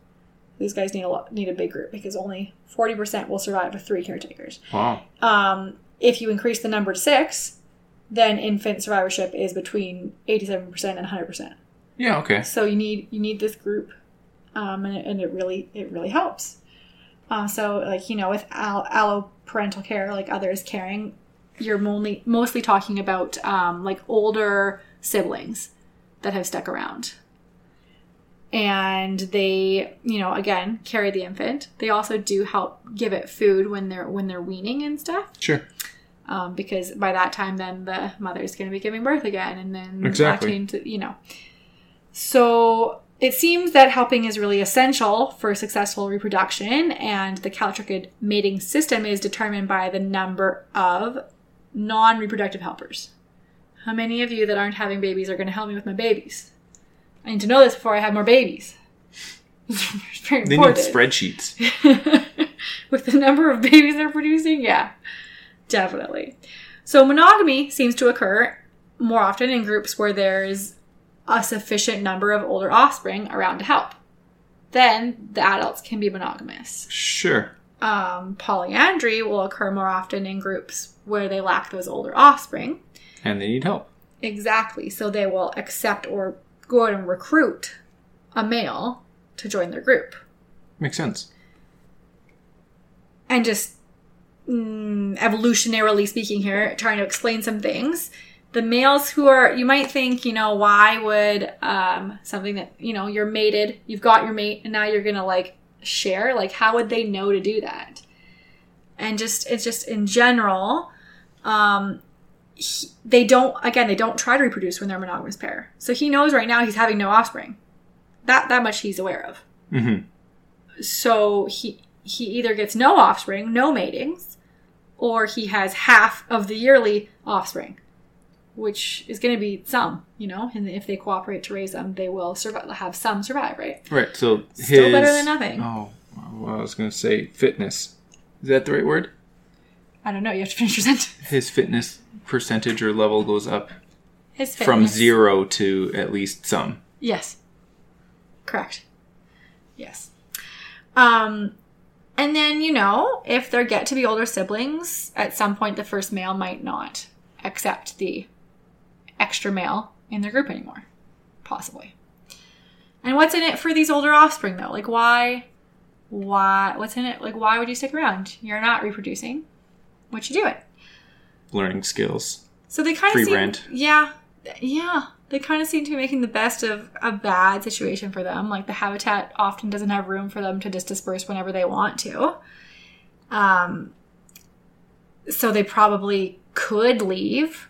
These guys need a lot, need a big group because only 40% will survive with three caretakers. Wow. Um, if you increase the number to six, then infant survivorship is between 87% and 100%. Yeah. Okay. So you need you need this group, um, and, it, and it really it really helps. Uh, so like you know with allo parental care, like others caring, you're mostly mostly talking about um, like older siblings that have stuck around, and they you know again carry the infant. They also do help give it food when they're when they're weaning and stuff Sure. Um, because by that time then the mother's going to be giving birth again and then Exactly. lactating you know. So it seems that helping is really essential for successful reproduction and the callitrichid mating system is determined by the number of non-reproductive helpers. How many of you that aren't having babies are going to help me with my babies? I need to know this before i have more babies. It's very They need spreadsheets. with the number of babies they're producing yeah definitely so monogamy seems to occur more often in groups where there's a sufficient number of older offspring around to help then the adults can be monogamous Sure. um, polyandry will occur more often in groups where they lack those older offspring And they need help. exactly so they will accept or go out and recruit a male to join their group Makes sense. and just mm, evolutionarily speaking here, trying to explain some things. The males who are, you might think, you know, why would um, something that, you know, you're mated, you've got your mate, and now you're going to like share? Like, how would they know to do that? And just, it's just in general, um, he, they don't, again, they don't try to reproduce when they're a monogamous pair. So he knows right now he's having no offspring. That, that much he's aware of hmm so he he either gets no offspring, no matings, or he has half of the yearly offspring, which is going to be some, you know. And if they cooperate to raise them, they will survive, have some survive, right? Right. So his, Still better than nothing. Oh, well, I was going to say fitness. Is that the right word? I don't know. You have to finish your sentence. His fitness percentage or level goes up His from zero to at least some. Yes. Correct. Yes. Um, and then, you know, if there get to be older siblings, at some point the first male might not accept the extra male in their group anymore. Possibly. And what's in it for these older offspring though? Like why why what's in it? Like why would you stick around? You're not reproducing. What you doing? Learning skills. So they kind Free of seem, rent. Yeah, yeah. They kind of seem to be making the best of a bad situation for them. Like the habitat often doesn't have room for them to just disperse whenever they want to. Um, so they probably could leave,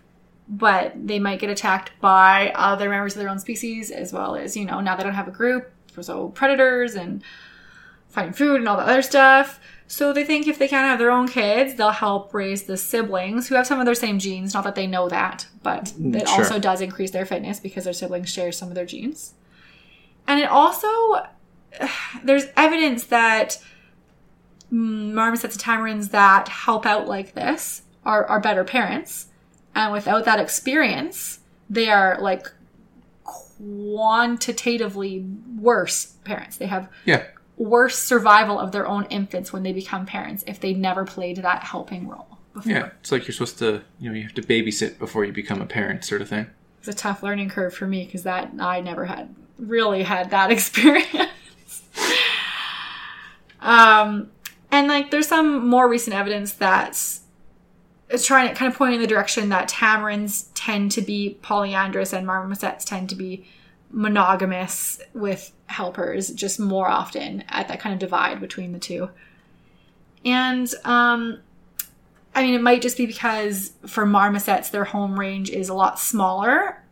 but they might get attacked by other members of their own species, as well as you know now they don't have a group, so predators and finding food and all the other stuff. So they think if they can't have their own kids, they'll help raise the siblings who have some of their same genes. Not that they know that, but it sure. also does increase their fitness because their siblings share some of their genes. And it also, there's evidence that mm, marmosets and tamarins that help out like this are, are better parents. And without that experience, they are like quantitatively worse parents. They have Yeah. Worse survival of their own infants when they become parents if they never played that helping role before. Yeah. It's like you're supposed to, you know, you have to babysit before you become a parent, sort of thing. It's a tough learning curve for me because that I never had really had that experience. um, and like there's some more recent evidence that's it's trying to kind of point in the direction that tamarins tend to be polyandrous and marmosets tend to be monogamous with helpers just more often at that kind of divide between the two. And um, I mean, it might just be because for marmosets, their home range is a lot smaller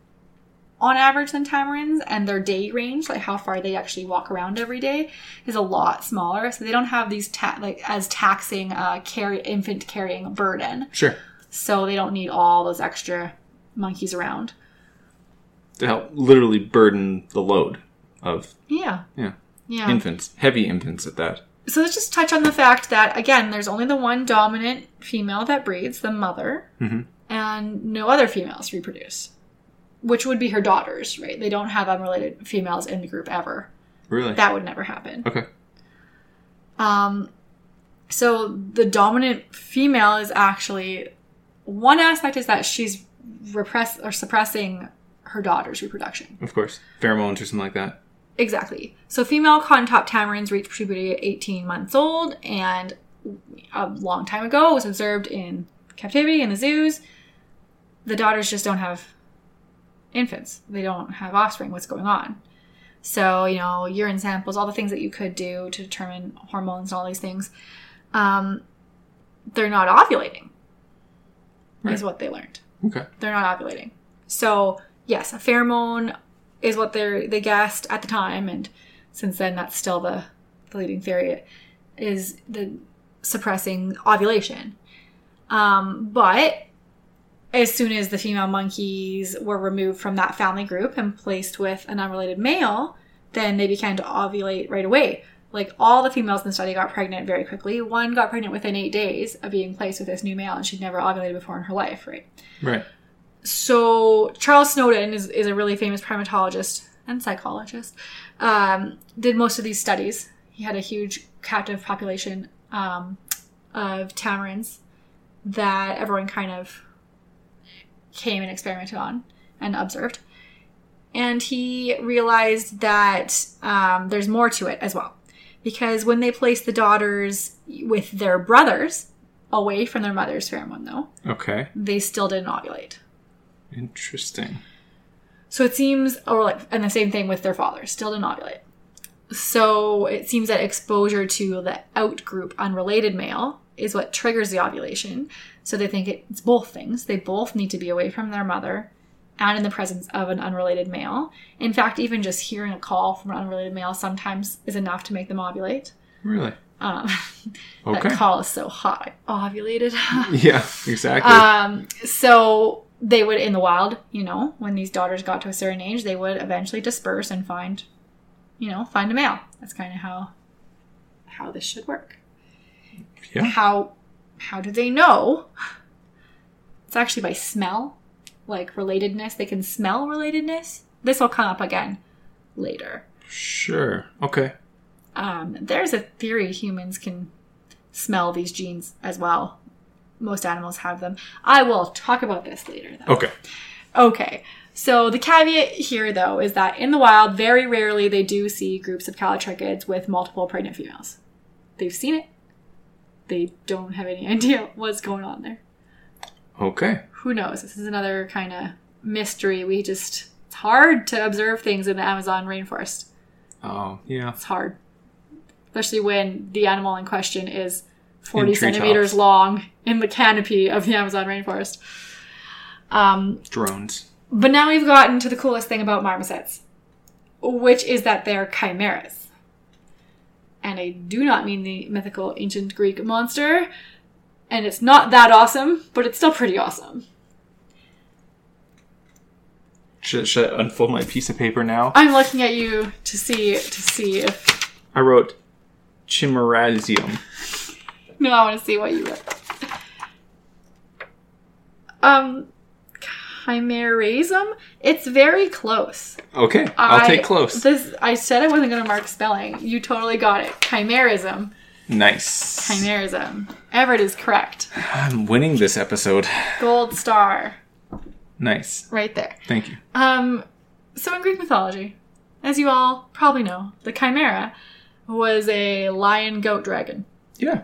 on average than tamarins, and their day range, like how far they actually walk around every day, is a lot smaller. So they don't have these ta- like as taxing uh, carry infant carrying burden. Sure. So they don't need all those extra monkeys around. To help literally burden the load of Yeah, yeah yeah. infants, heavy infants at that. so let's just touch on the fact that again, there's only the one dominant female that breeds, the mother, Mhm. and no other females reproduce, which would be her daughters, right? They don't have unrelated females in the group ever. Really? That would never happen. okay. Um, so the dominant female is actually one aspect is that she's repress or suppressing her daughter's reproduction. Of course. Pheromones or something like that. Exactly. So female cotton top tamarins reach puberty at 18 months old, and a long time ago was observed in captivity in the zoos. The daughters just don't have infants. They don't have offspring. What's going on? So you know, urine samples, all the things that you could do to determine hormones and all these things. Um, they're not ovulating. Is what they learned Okay. they're not ovulating. So yes, a pheromone is what they they guessed at the time, and since then that's still the, the leading theory is the suppressing ovulation. Um, but as soon as the female monkeys were removed from that family group and placed with an unrelated male, then they began to ovulate right away. Like all the females in the study got pregnant very quickly. One got pregnant within eight days of being placed with this new male, and she'd never ovulated before in her life, right? Right. So Charles Snowden is, is a really famous primatologist and psychologist. Um, did most of these studies. He had a huge captive population um, of tamarins that everyone kind of came and experimented on and observed. And he realized that um, there's more to it as well. Because when they placed the daughters with their brothers, away from their mother's pheromone, though, Okay. they still didn't ovulate. Interesting. So it seems, or like, and the same thing with their father, still didn't ovulate. So it seems that exposure to the out group unrelated male is what triggers the ovulation. So they think it's both things. They both need to be away from their mother and in the presence of an unrelated male. In fact, even just hearing a call from an unrelated male sometimes is enough to make them ovulate. Really? Um, Okay. That call is so hot. I ovulated. Yeah, exactly. Um, so they would in the wild, you know, when these daughters got to a certain age, they would eventually disperse and find, you know, find a male. That's kind of how how this should work. Yeah. How how do they know? It's actually by smell, like relatedness. They can smell relatedness. This will come up again later. sure. Okay. Um, there's a theory humans can smell these genes as well. Most animals have them. I will talk about this later, though. Okay. Okay. So the caveat here, though, is that in the wild, very rarely they do see groups of callitrichids with multiple pregnant females. They've seen it. They don't have any idea what's going on there. Okay. Who knows? This is another kind of mystery. We just, it's hard to observe things in the Amazon rainforest. Oh, yeah. It's hard. Especially when the animal in question is 40 In treetops. centimeters long in the canopy of the Amazon rainforest. Um, Drones. but now we've gotten to the coolest thing about marmosets, which is that they're chimeras. And I do not mean the mythical ancient Greek monster. And it's not that awesome, but it's still pretty awesome. Should, should I unfold my piece of paper now? I'm looking at you to see to see if I wrote Chimerazium. no, I want to see what you wrote. Um, chimerism. It's very close. Okay. I'll I- take close. This I said I wasn't going to mark spelling. You totally got it. Chimerism. nice. Chimerism. Everett is correct. I'm winning this episode. Gold star Nice. right there. Thank you. Um, so in Greek mythology, as you all probably know, the chimera was a lion goat dragon. Yeah.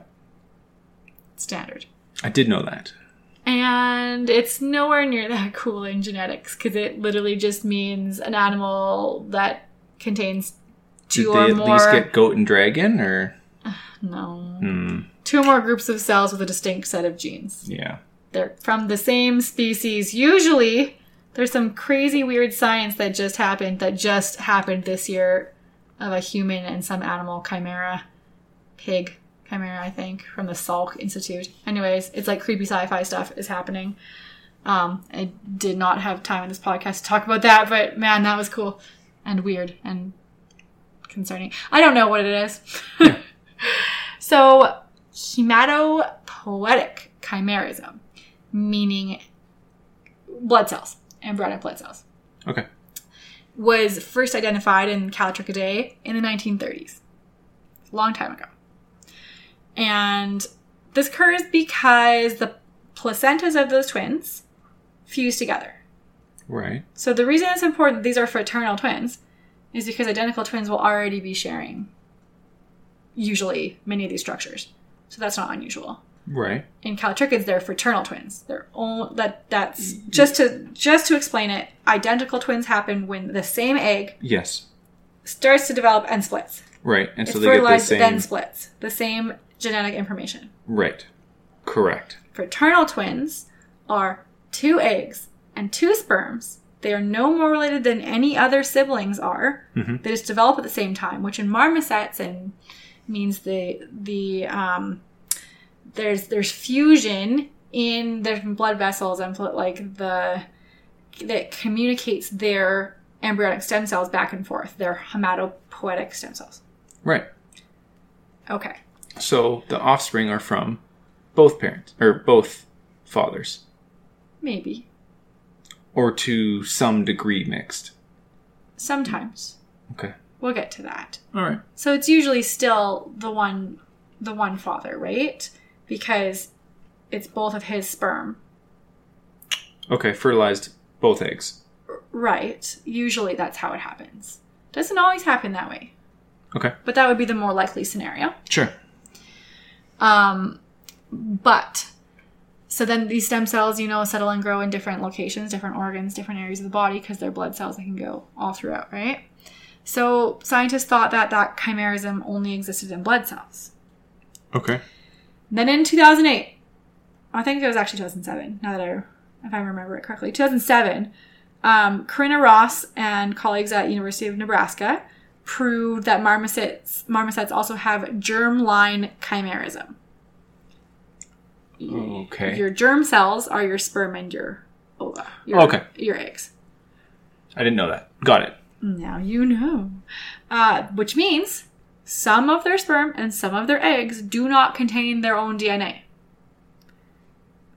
Standard. I did know that. And it's nowhere near that cool in genetics because it literally just means an animal that contains two Did two they or at least get goat and dragon or no. hmm, Two or more groups of cells with a distinct set of genes. yeah. They're from the same species. Usually, there's some crazy weird science that just happened, that just happened this year of a human and some animal chimera, pig chimera, I think, from the Salk Institute. Anyways, it's like creepy sci fi stuff is happening. Um, I did not have time in this podcast to talk about that, but man, that was cool and weird and concerning. I don't know what it is. So, hematopoietic chimerism, meaning blood cells, embryonic blood cells, Okay. was first identified in Callitrichidae in the 1930s. A long time ago. And this occurs because the placentas of those twins fuse together. Right. So the reason it's important these are fraternal twins is because identical twins will already be sharing usually many of these structures. So that's not unusual. Right. In callitrichids, they're fraternal twins. They're all, that that's mm-hmm. just to just to explain it. Identical twins happen when the same egg Yes. starts to develop and splits. Right. And It's so they get the fertilized same. then splits. The same genetic information. Right. Correct. Fraternal twins are two eggs and two sperms. They are no more related than any other siblings are. Mhm. They just develop at the same time, which in marmosets and means the the um, there's there's fusion in their blood vessels and like the that communicates their embryonic stem cells back and forth. Their hematopoietic stem cells. Right. Okay. So the offspring are from both parents or both fathers, Maybe. or to some degree mixed. Sometimes. Okay. We'll get to that. All right. So it's usually still the one the one father, right? Because it's both of his sperm. Okay. Fertilized both eggs. Right. Usually that's how it happens. Doesn't always happen that way. Okay. But that would be the more likely scenario. Sure. Um but so then these stem cells, you know, settle and grow in different locations, different organs, different areas of the body because they're blood cells that can go all throughout, right? So scientists thought that that chimerism only existed in blood cells. Okay. Then in 2008, I think it was actually 2007, now that I, if I remember it correctly, 2007, um, Corinna Ross and colleagues at University of Nebraska proved that marmosets, marmosets also have germline chimerism. Okay. Your germ cells are your sperm and your ova. Your, Okay. Your eggs. I didn't know that. Got it. Now you know. Uh, which means some of their sperm and some of their eggs do not contain their own DNA.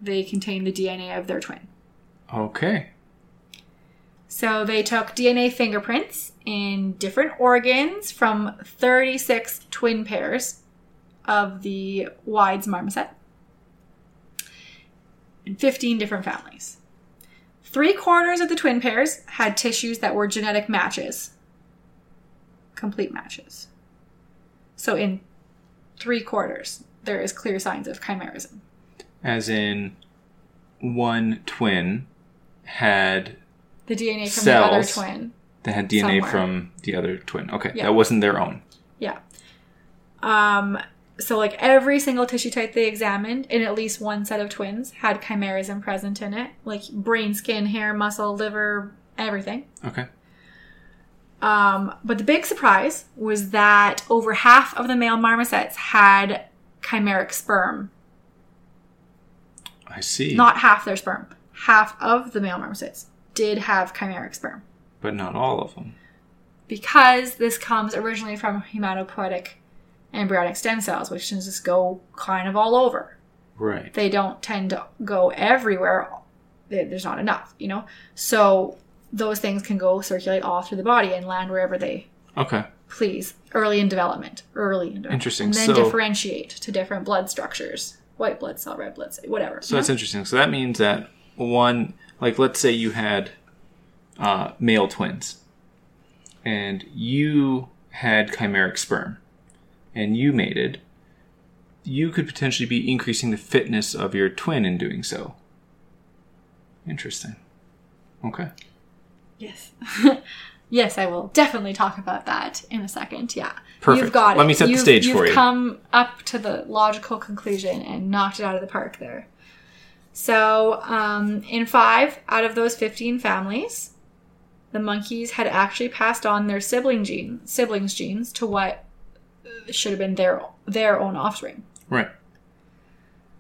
They contain the DNA of their twin. Okay. So they took DNA fingerprints in different organs from 36 twin pairs of the Wied's marmoset in 15 different families. Three quarters of the twin pairs had tissues that were genetic matches, complete matches. So in three quarters, there is clear signs of chimerism. As in, one twin had The DNA from the other Cells. twin that had DNA Somewhere. from the other twin. Okay, Yeah. that wasn't their own. Yeah. Um, so like every single tissue type they examined in at least one set of twins had chimerism present in it, like brain, skin, hair, muscle, liver, everything. Okay. Um, but the big surprise was that over half of the male marmosets had chimeric sperm. I see. Not half their sperm. Half of the male marmosets did have chimeric sperm. but not all of them. because this comes originally from hematopoietic embryonic stem cells, which can just go kind of all over. Right. They don't tend to go everywhere. There's not enough, you know? So those things can go circulate all through the body and land wherever they Okay. please early in development. Early in development. Interesting. And then So- differentiate to different blood structures white blood cell, red blood cell, whatever. So that's interesting. So that means that one, like, let's say you had uh, male twins, and you had chimeric sperm, and you mated. You could potentially be increasing the fitness of your twin in doing so. Interesting. Okay. Yes. yes, I will definitely talk about that in a second. Yeah. Perfect. You've got Let it. me set the You've- stage you've for you. come up to the logical conclusion and knocked it out of the park there. So, um, in five out of those 15 families, the monkeys had actually passed on their sibling gene, siblings' genes to what should have been their their own offspring. Right.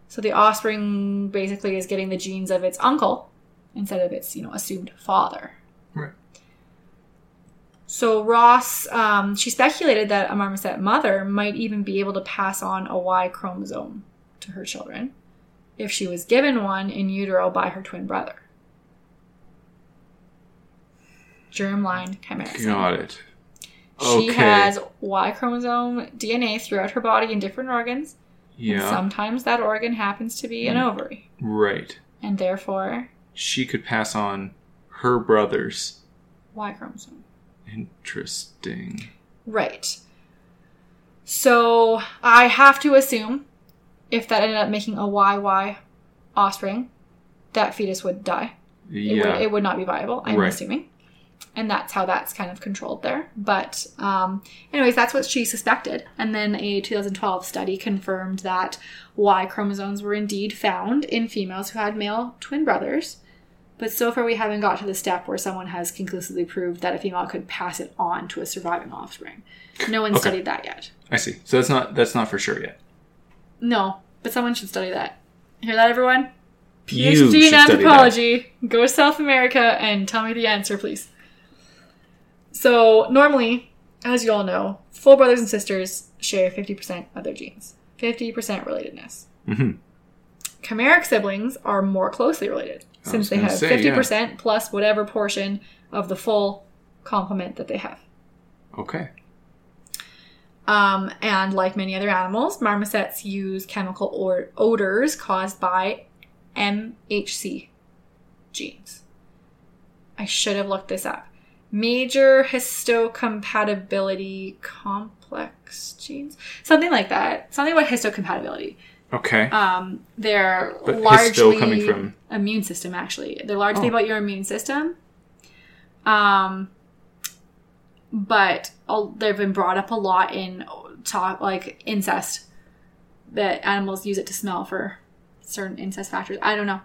So the offspring basically is getting the genes of its uncle instead of its, you know, assumed father. Right. So Ross, um, she speculated that a marmoset mother might even be able to pass on a Y chromosome to her children if she was given one in utero by her twin brother. Germline chimerism. Got it. She Okay. has Y chromosome DNA throughout her body in different organs. And Yeah. sometimes that organ happens to be an mm. ovary. Right. And therefore, She could pass on her brother's. Y chromosome. Interesting. Right. So I have to assume if that ended up making a YY offspring, that fetus would die. It, Yeah. would, it would not be viable, I'm Right. assuming. And that's how that's kind of controlled there. But, um, anyways, that's what she suspected. And then a 2012 study confirmed that Y chromosomes were indeed found in females who had male twin brothers. But so far, we haven't got to the step where someone has conclusively proved that a female could pass it on to a surviving offspring. No one Okay. studied that yet. I see. So that's not that's not for sure yet. No, but someone should study that. Hear that, everyone? You PhD in should study that. anthropology. Go to South America and tell me the answer, please. So, normally, as you all know, full brothers and sisters share 50% of their genes. 50% relatedness. hmm Chimeric siblings are more closely related since they have say, 50% plus whatever portion of the full complement that they have. Okay. Um, and like many other animals, marmosets use chemical or- odors caused by MHC genes. I should have looked this up. Major histocompatibility complex genes, something like that. Something about histocompatibility. Okay. Um, they're But largely coming from- immune system. Actually, they're largely Oh. about your immune system. Um, but they've been brought up a lot in talk like incest. That animals use it to smell for certain incest factors. I don't know.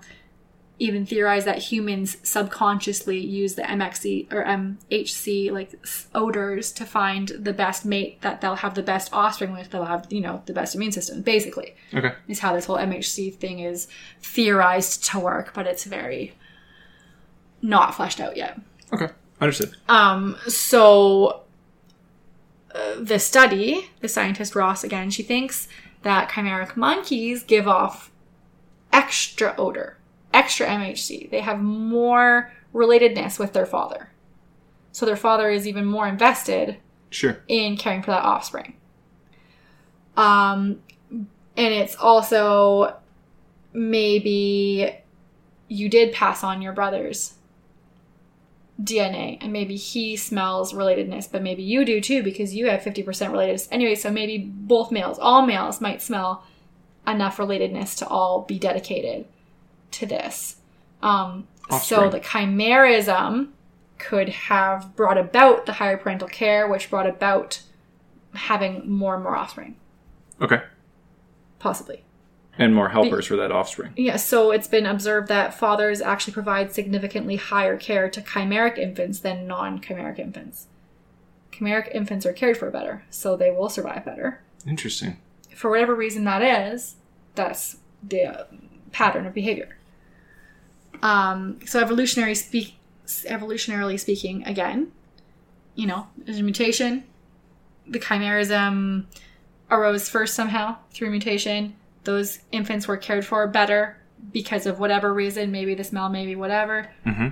Even theorize that humans subconsciously use the MXC or MHC like odors to find the best mate that they'll have the best offspring with. They'll have you know the best immune system. Basically, okay. is how this whole MHC thing is theorized to work, but it's very not fleshed out yet. Okay. Understood. Um, so uh, the study, the scientist Ross again, she thinks that chimeric monkeys give off extra odor, extra MHC. They have more relatedness with their father. So their father is even more invested Sure. in caring for that offspring. Um, and it's also maybe you did pass on your brother's DNA, and maybe he smells relatedness, but maybe you do too because you have 50% relatedness. Anyway, so maybe both males, all males, might smell enough relatedness to all be dedicated to this. Um, so the chimerism could have brought about the higher parental care, which brought about having more and more offspring, Okay. possibly. And more helpers for that offspring. Yeah, so it's been observed that fathers actually provide significantly higher care to chimeric infants than non chimeric infants. Chimeric infants are cared for better, so they will survive better. Interesting. For whatever reason that is, that's the uh, pattern of behavior. Um, so evolutionary speak, evolutionarily speaking, again, you know, there's a mutation. The chimerism arose first somehow through mutation. Those infants were cared for better because of whatever reason, maybe the smell, maybe whatever. hmm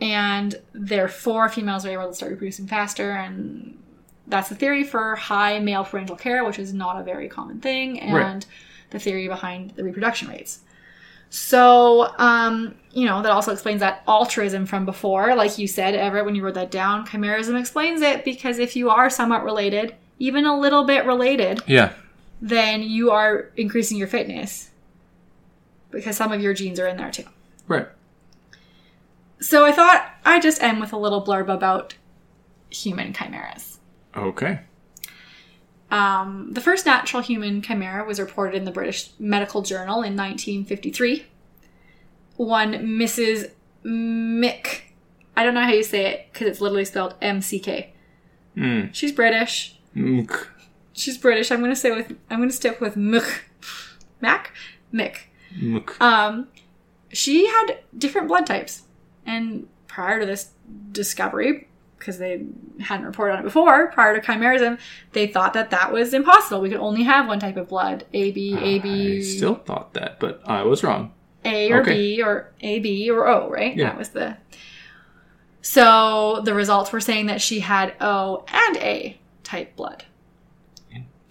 And therefore, females are able to start reproducing faster. And that's the theory for high male parental care, which is not a very common thing, and Right. the theory behind the reproduction rates. So, um, you know, that also explains that altruism from before. Like you said, Everett, when you wrote that down, chimerism explains it because if you are somewhat related, even a little bit related, Yeah. Then you are increasing your fitness because some of your genes are in there too. Right. So I thought I'd just end with a little blurb about human chimeras. Okay. Um, the first natural human chimera was reported in the British Medical Journal in 1953. One Mrs. Mick. I don't know how you say it because it's literally spelled M C K. Mm. She's British. Mk. She's British. I'm gonna say with I'm gonna stick with Mick. Mac? Mick. Mk. Um, she had different blood types, and prior to this discovery, because they hadn't reported on it before prior to chimerism, they thought that that was impossible. We could only have one type of blood, AB, AB, I still thought that, but I was wrong. A or Okay. B or A, B or O, right? Yeah. That was the. So the results were saying that she had O and A type blood.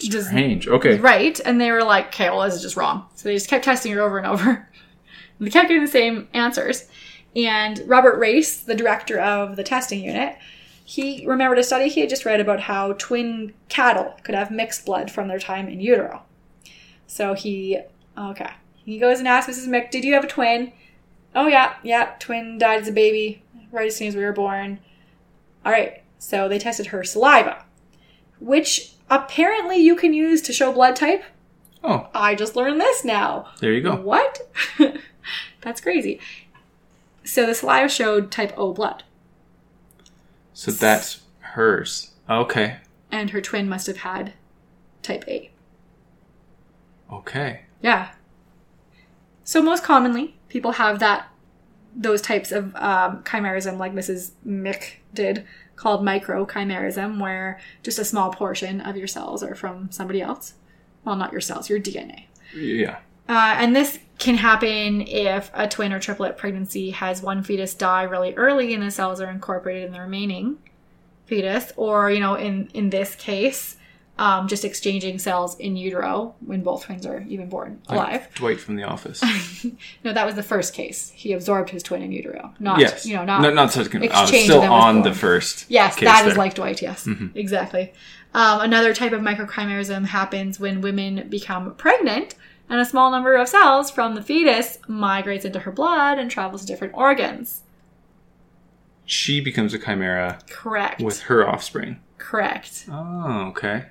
Does- Strange. Okay. Right. And they were like, okay, well, this is just wrong. So they just kept testing her over and over. And they kept getting the same answers. And Robert Race, the director of the testing unit, he remembered a study he had just read about how twin cattle could have mixed blood from their time in utero. So he, okay. He goes and asks Mrs. Mick, did you have a twin? Oh, yeah, yeah, twin died as a baby right as soon as we were born. All right. So they tested her saliva, which apparently you can use to show blood type. Oh, I just learned this now. there you go. What? That's crazy. So the saliva showed type O blood, So that's hers. Okay. and her twin must have had type A. Okay. Yeah. So most commonly, people have that those types of um, chimerism, like Mrs. Mick did, called microchimerism, where just a small portion of your cells are from somebody else. Well, not your cells, your DNA. Yeah. Uh, and this can happen if a twin or triplet pregnancy has one fetus die really early and the cells are incorporated in the remaining fetus, or, you know, in, in this case, um, just exchanging cells in utero when both twins are even born Like alive. Dwight from The Office. No, that was the first case. He absorbed his twin in utero, not, yes. you know, not. not, not such. Exchange still on the first. Yes, case that is there. like Dwight, yes. Mhm. Exactly. Um, another type of microchimerism happens when women become pregnant and a small number of cells from the fetus migrates into her blood and travels to different organs. She becomes a chimera Correct. with her offspring. Correct. Oh, okay.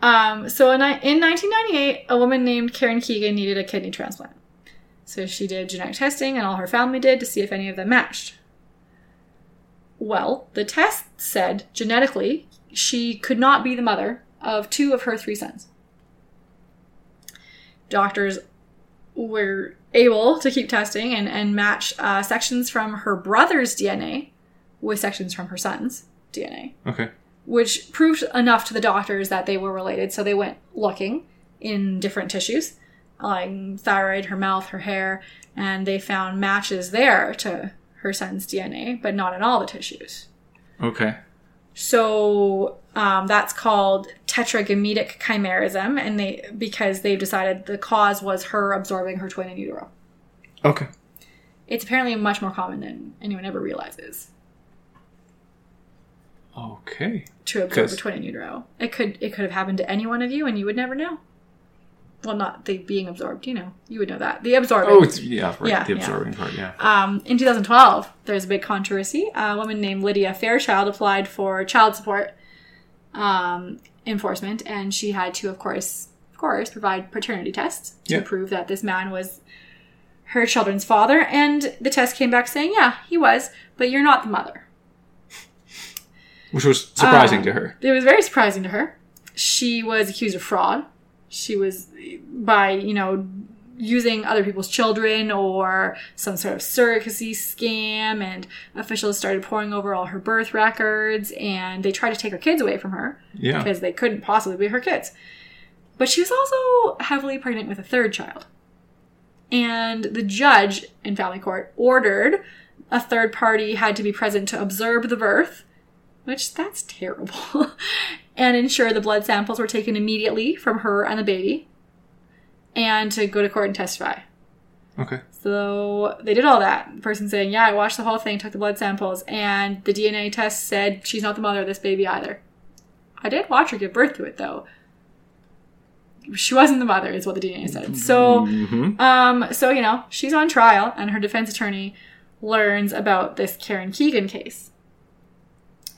Um, so in, in 1998, a woman named Karen Keegan needed a kidney transplant. So she did genetic testing, and all her family did to see if any of them matched. Well, the test said genetically she could not be the mother of two of her three sons. Doctors were able to keep testing and, and match uh, sections from her brother's DNA with sections from her son's DNA Okay. Which proved enough to the doctors that they were related. So they went looking in different tissues, like thyroid, her mouth, her hair, and they found matches there to her son's DNA, but not in all the tissues. Okay. So um, that's called tetragametic chimerism, and they because they've decided the cause was her absorbing her twin in utero. Okay. It's apparently much more common than anyone ever realizes Okay. to absorb a twin in utero. It could it could have happened to any one of you, and you would never know. Well, not the being absorbed, you know, you would know that the absorbing. Oh, it's, yeah, right. Yeah, the yeah. absorbing part. Yeah. Um, in 2012, there's a big controversy. A woman named Lydia Fairchild applied for child support um, enforcement, and she had to, of course, of course, provide paternity tests to Yeah. prove that this man was her children's father. And the test came back saying, "Yeah, he was, but you're not the mother." Which was surprising Um, to her. It was very surprising to her. She was accused of fraud. She was by, you know, using other people's children or some sort of surrogacy scam and officials started pouring over all her birth records and they tried to take her kids away from her Yeah. because they couldn't possibly be her kids. But she was also heavily pregnant with a third child. And the judge in family court ordered a third party had to be present to observe the birth, which that's terrible, and ensure the blood samples were taken immediately from her and the baby, and to go to court and testify. Okay. So they did all that. The person saying, Yeah, I watched the whole thing, took the blood samples, and the DNA test said she's not the mother of this baby either. I did watch her give birth to it though. She wasn't the mother, is what the DNA said. So hmm um, so you know, she's on trial, and her defense attorney learns about this Karen Keegan case,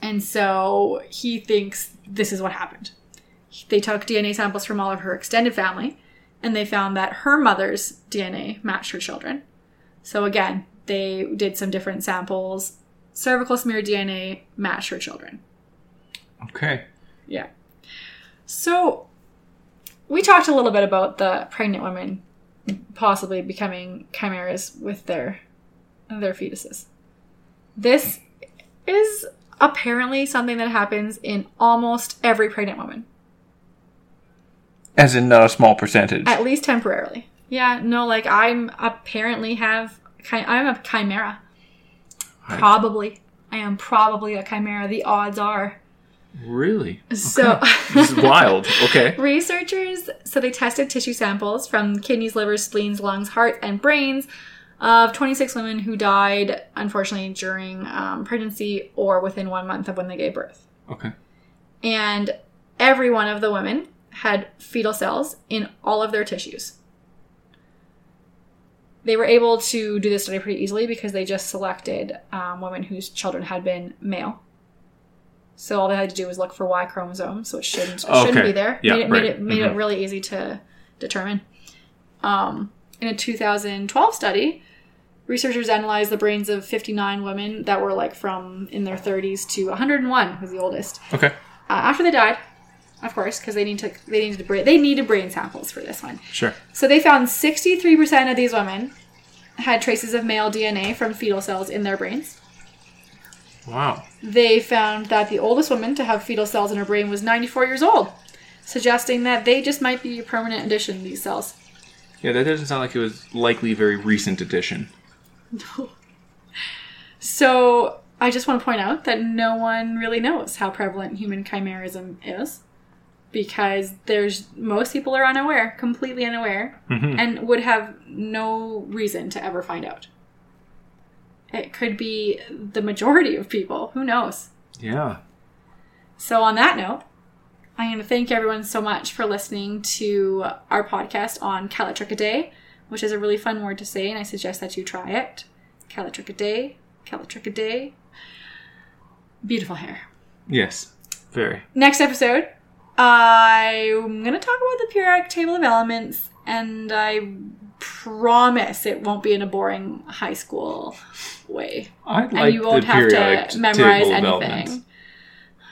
and so he thinks this is what happened. They took DNA samples from all of her extended family, and they found that her mother's DNA matched her children. So again, they did some different samples. Cervical smear DNA matched her children. Okay. Yeah. So we talked a little bit about the pregnant women possibly becoming chimeras with their their fetuses. This is apparently something that happens in almost every pregnant woman, As in not a small percentage. at least temporarily. Yeah, no, like I'm apparently have I'm a chimera. Right. Probably, I am probably a chimera. The odds are. really? So. This is wild. Okay. Researchers, so they tested tissue samples from kidneys, livers, spleens, lungs, heart, and brains of 26 women who died, unfortunately, during um, pregnancy or within one month of when they gave birth. Okay. And every one of the women had fetal cells in all of their tissues. They were able to do this study pretty easily because they just selected um, women whose children had been male. So all they had to do was look for Y chromosome, so it shouldn't it shouldn't Okay. be there. Yeah, made it, right. made it made it Mhm. really easy to determine. Um, in a 2012 study, researchers analyzed the brains of 59 women that were like from in their 30s to 101 was the oldest. Okay. Uh, after they died, of course, because they need to they needed brain they needed brain samples for this one. Sure. So they found 63% of these women had traces of male DNA from fetal cells in their brains. Wow. They found that the oldest woman to have fetal cells in her brain was 94 years old, suggesting that they just might be a permanent addition, these cells. Yeah, that doesn't sound like it was likely a very recent addition. So I just want to point out that no one really knows how prevalent human chimerism is because there's most people are unaware, completely unaware, Mhm. and would have no reason to ever find out. It could be the majority of people. Who knows? Yeah. So, on that note, I want to thank everyone so much for listening to our podcast on Callitrichidae, which is a really fun word to say, and I suggest that you try it. Callitrichidae, Callitrichidae. Beautiful hair. Yes. Very. Next episode, I'm going to talk about the periodic table of elements, and I promise it won't be in a boring high school way. I and you won't the have periodic to memorize anything. elements.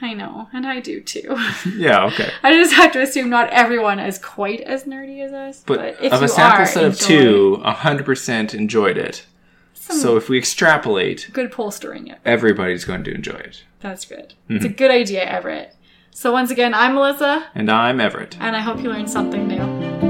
I know, and I do too. Yeah. Okay. I just have to assume not everyone is quite as nerdy as us. But, But, if of a sample are, set of enjoy two, hundred percent enjoyed it. some So if we extrapolate, good polstering it. everybody's going to enjoy it. That's good. It's a mm-hmm. good idea, Everett. So once again, I'm Melissa, And I'm Everett. and I hope you learned something new.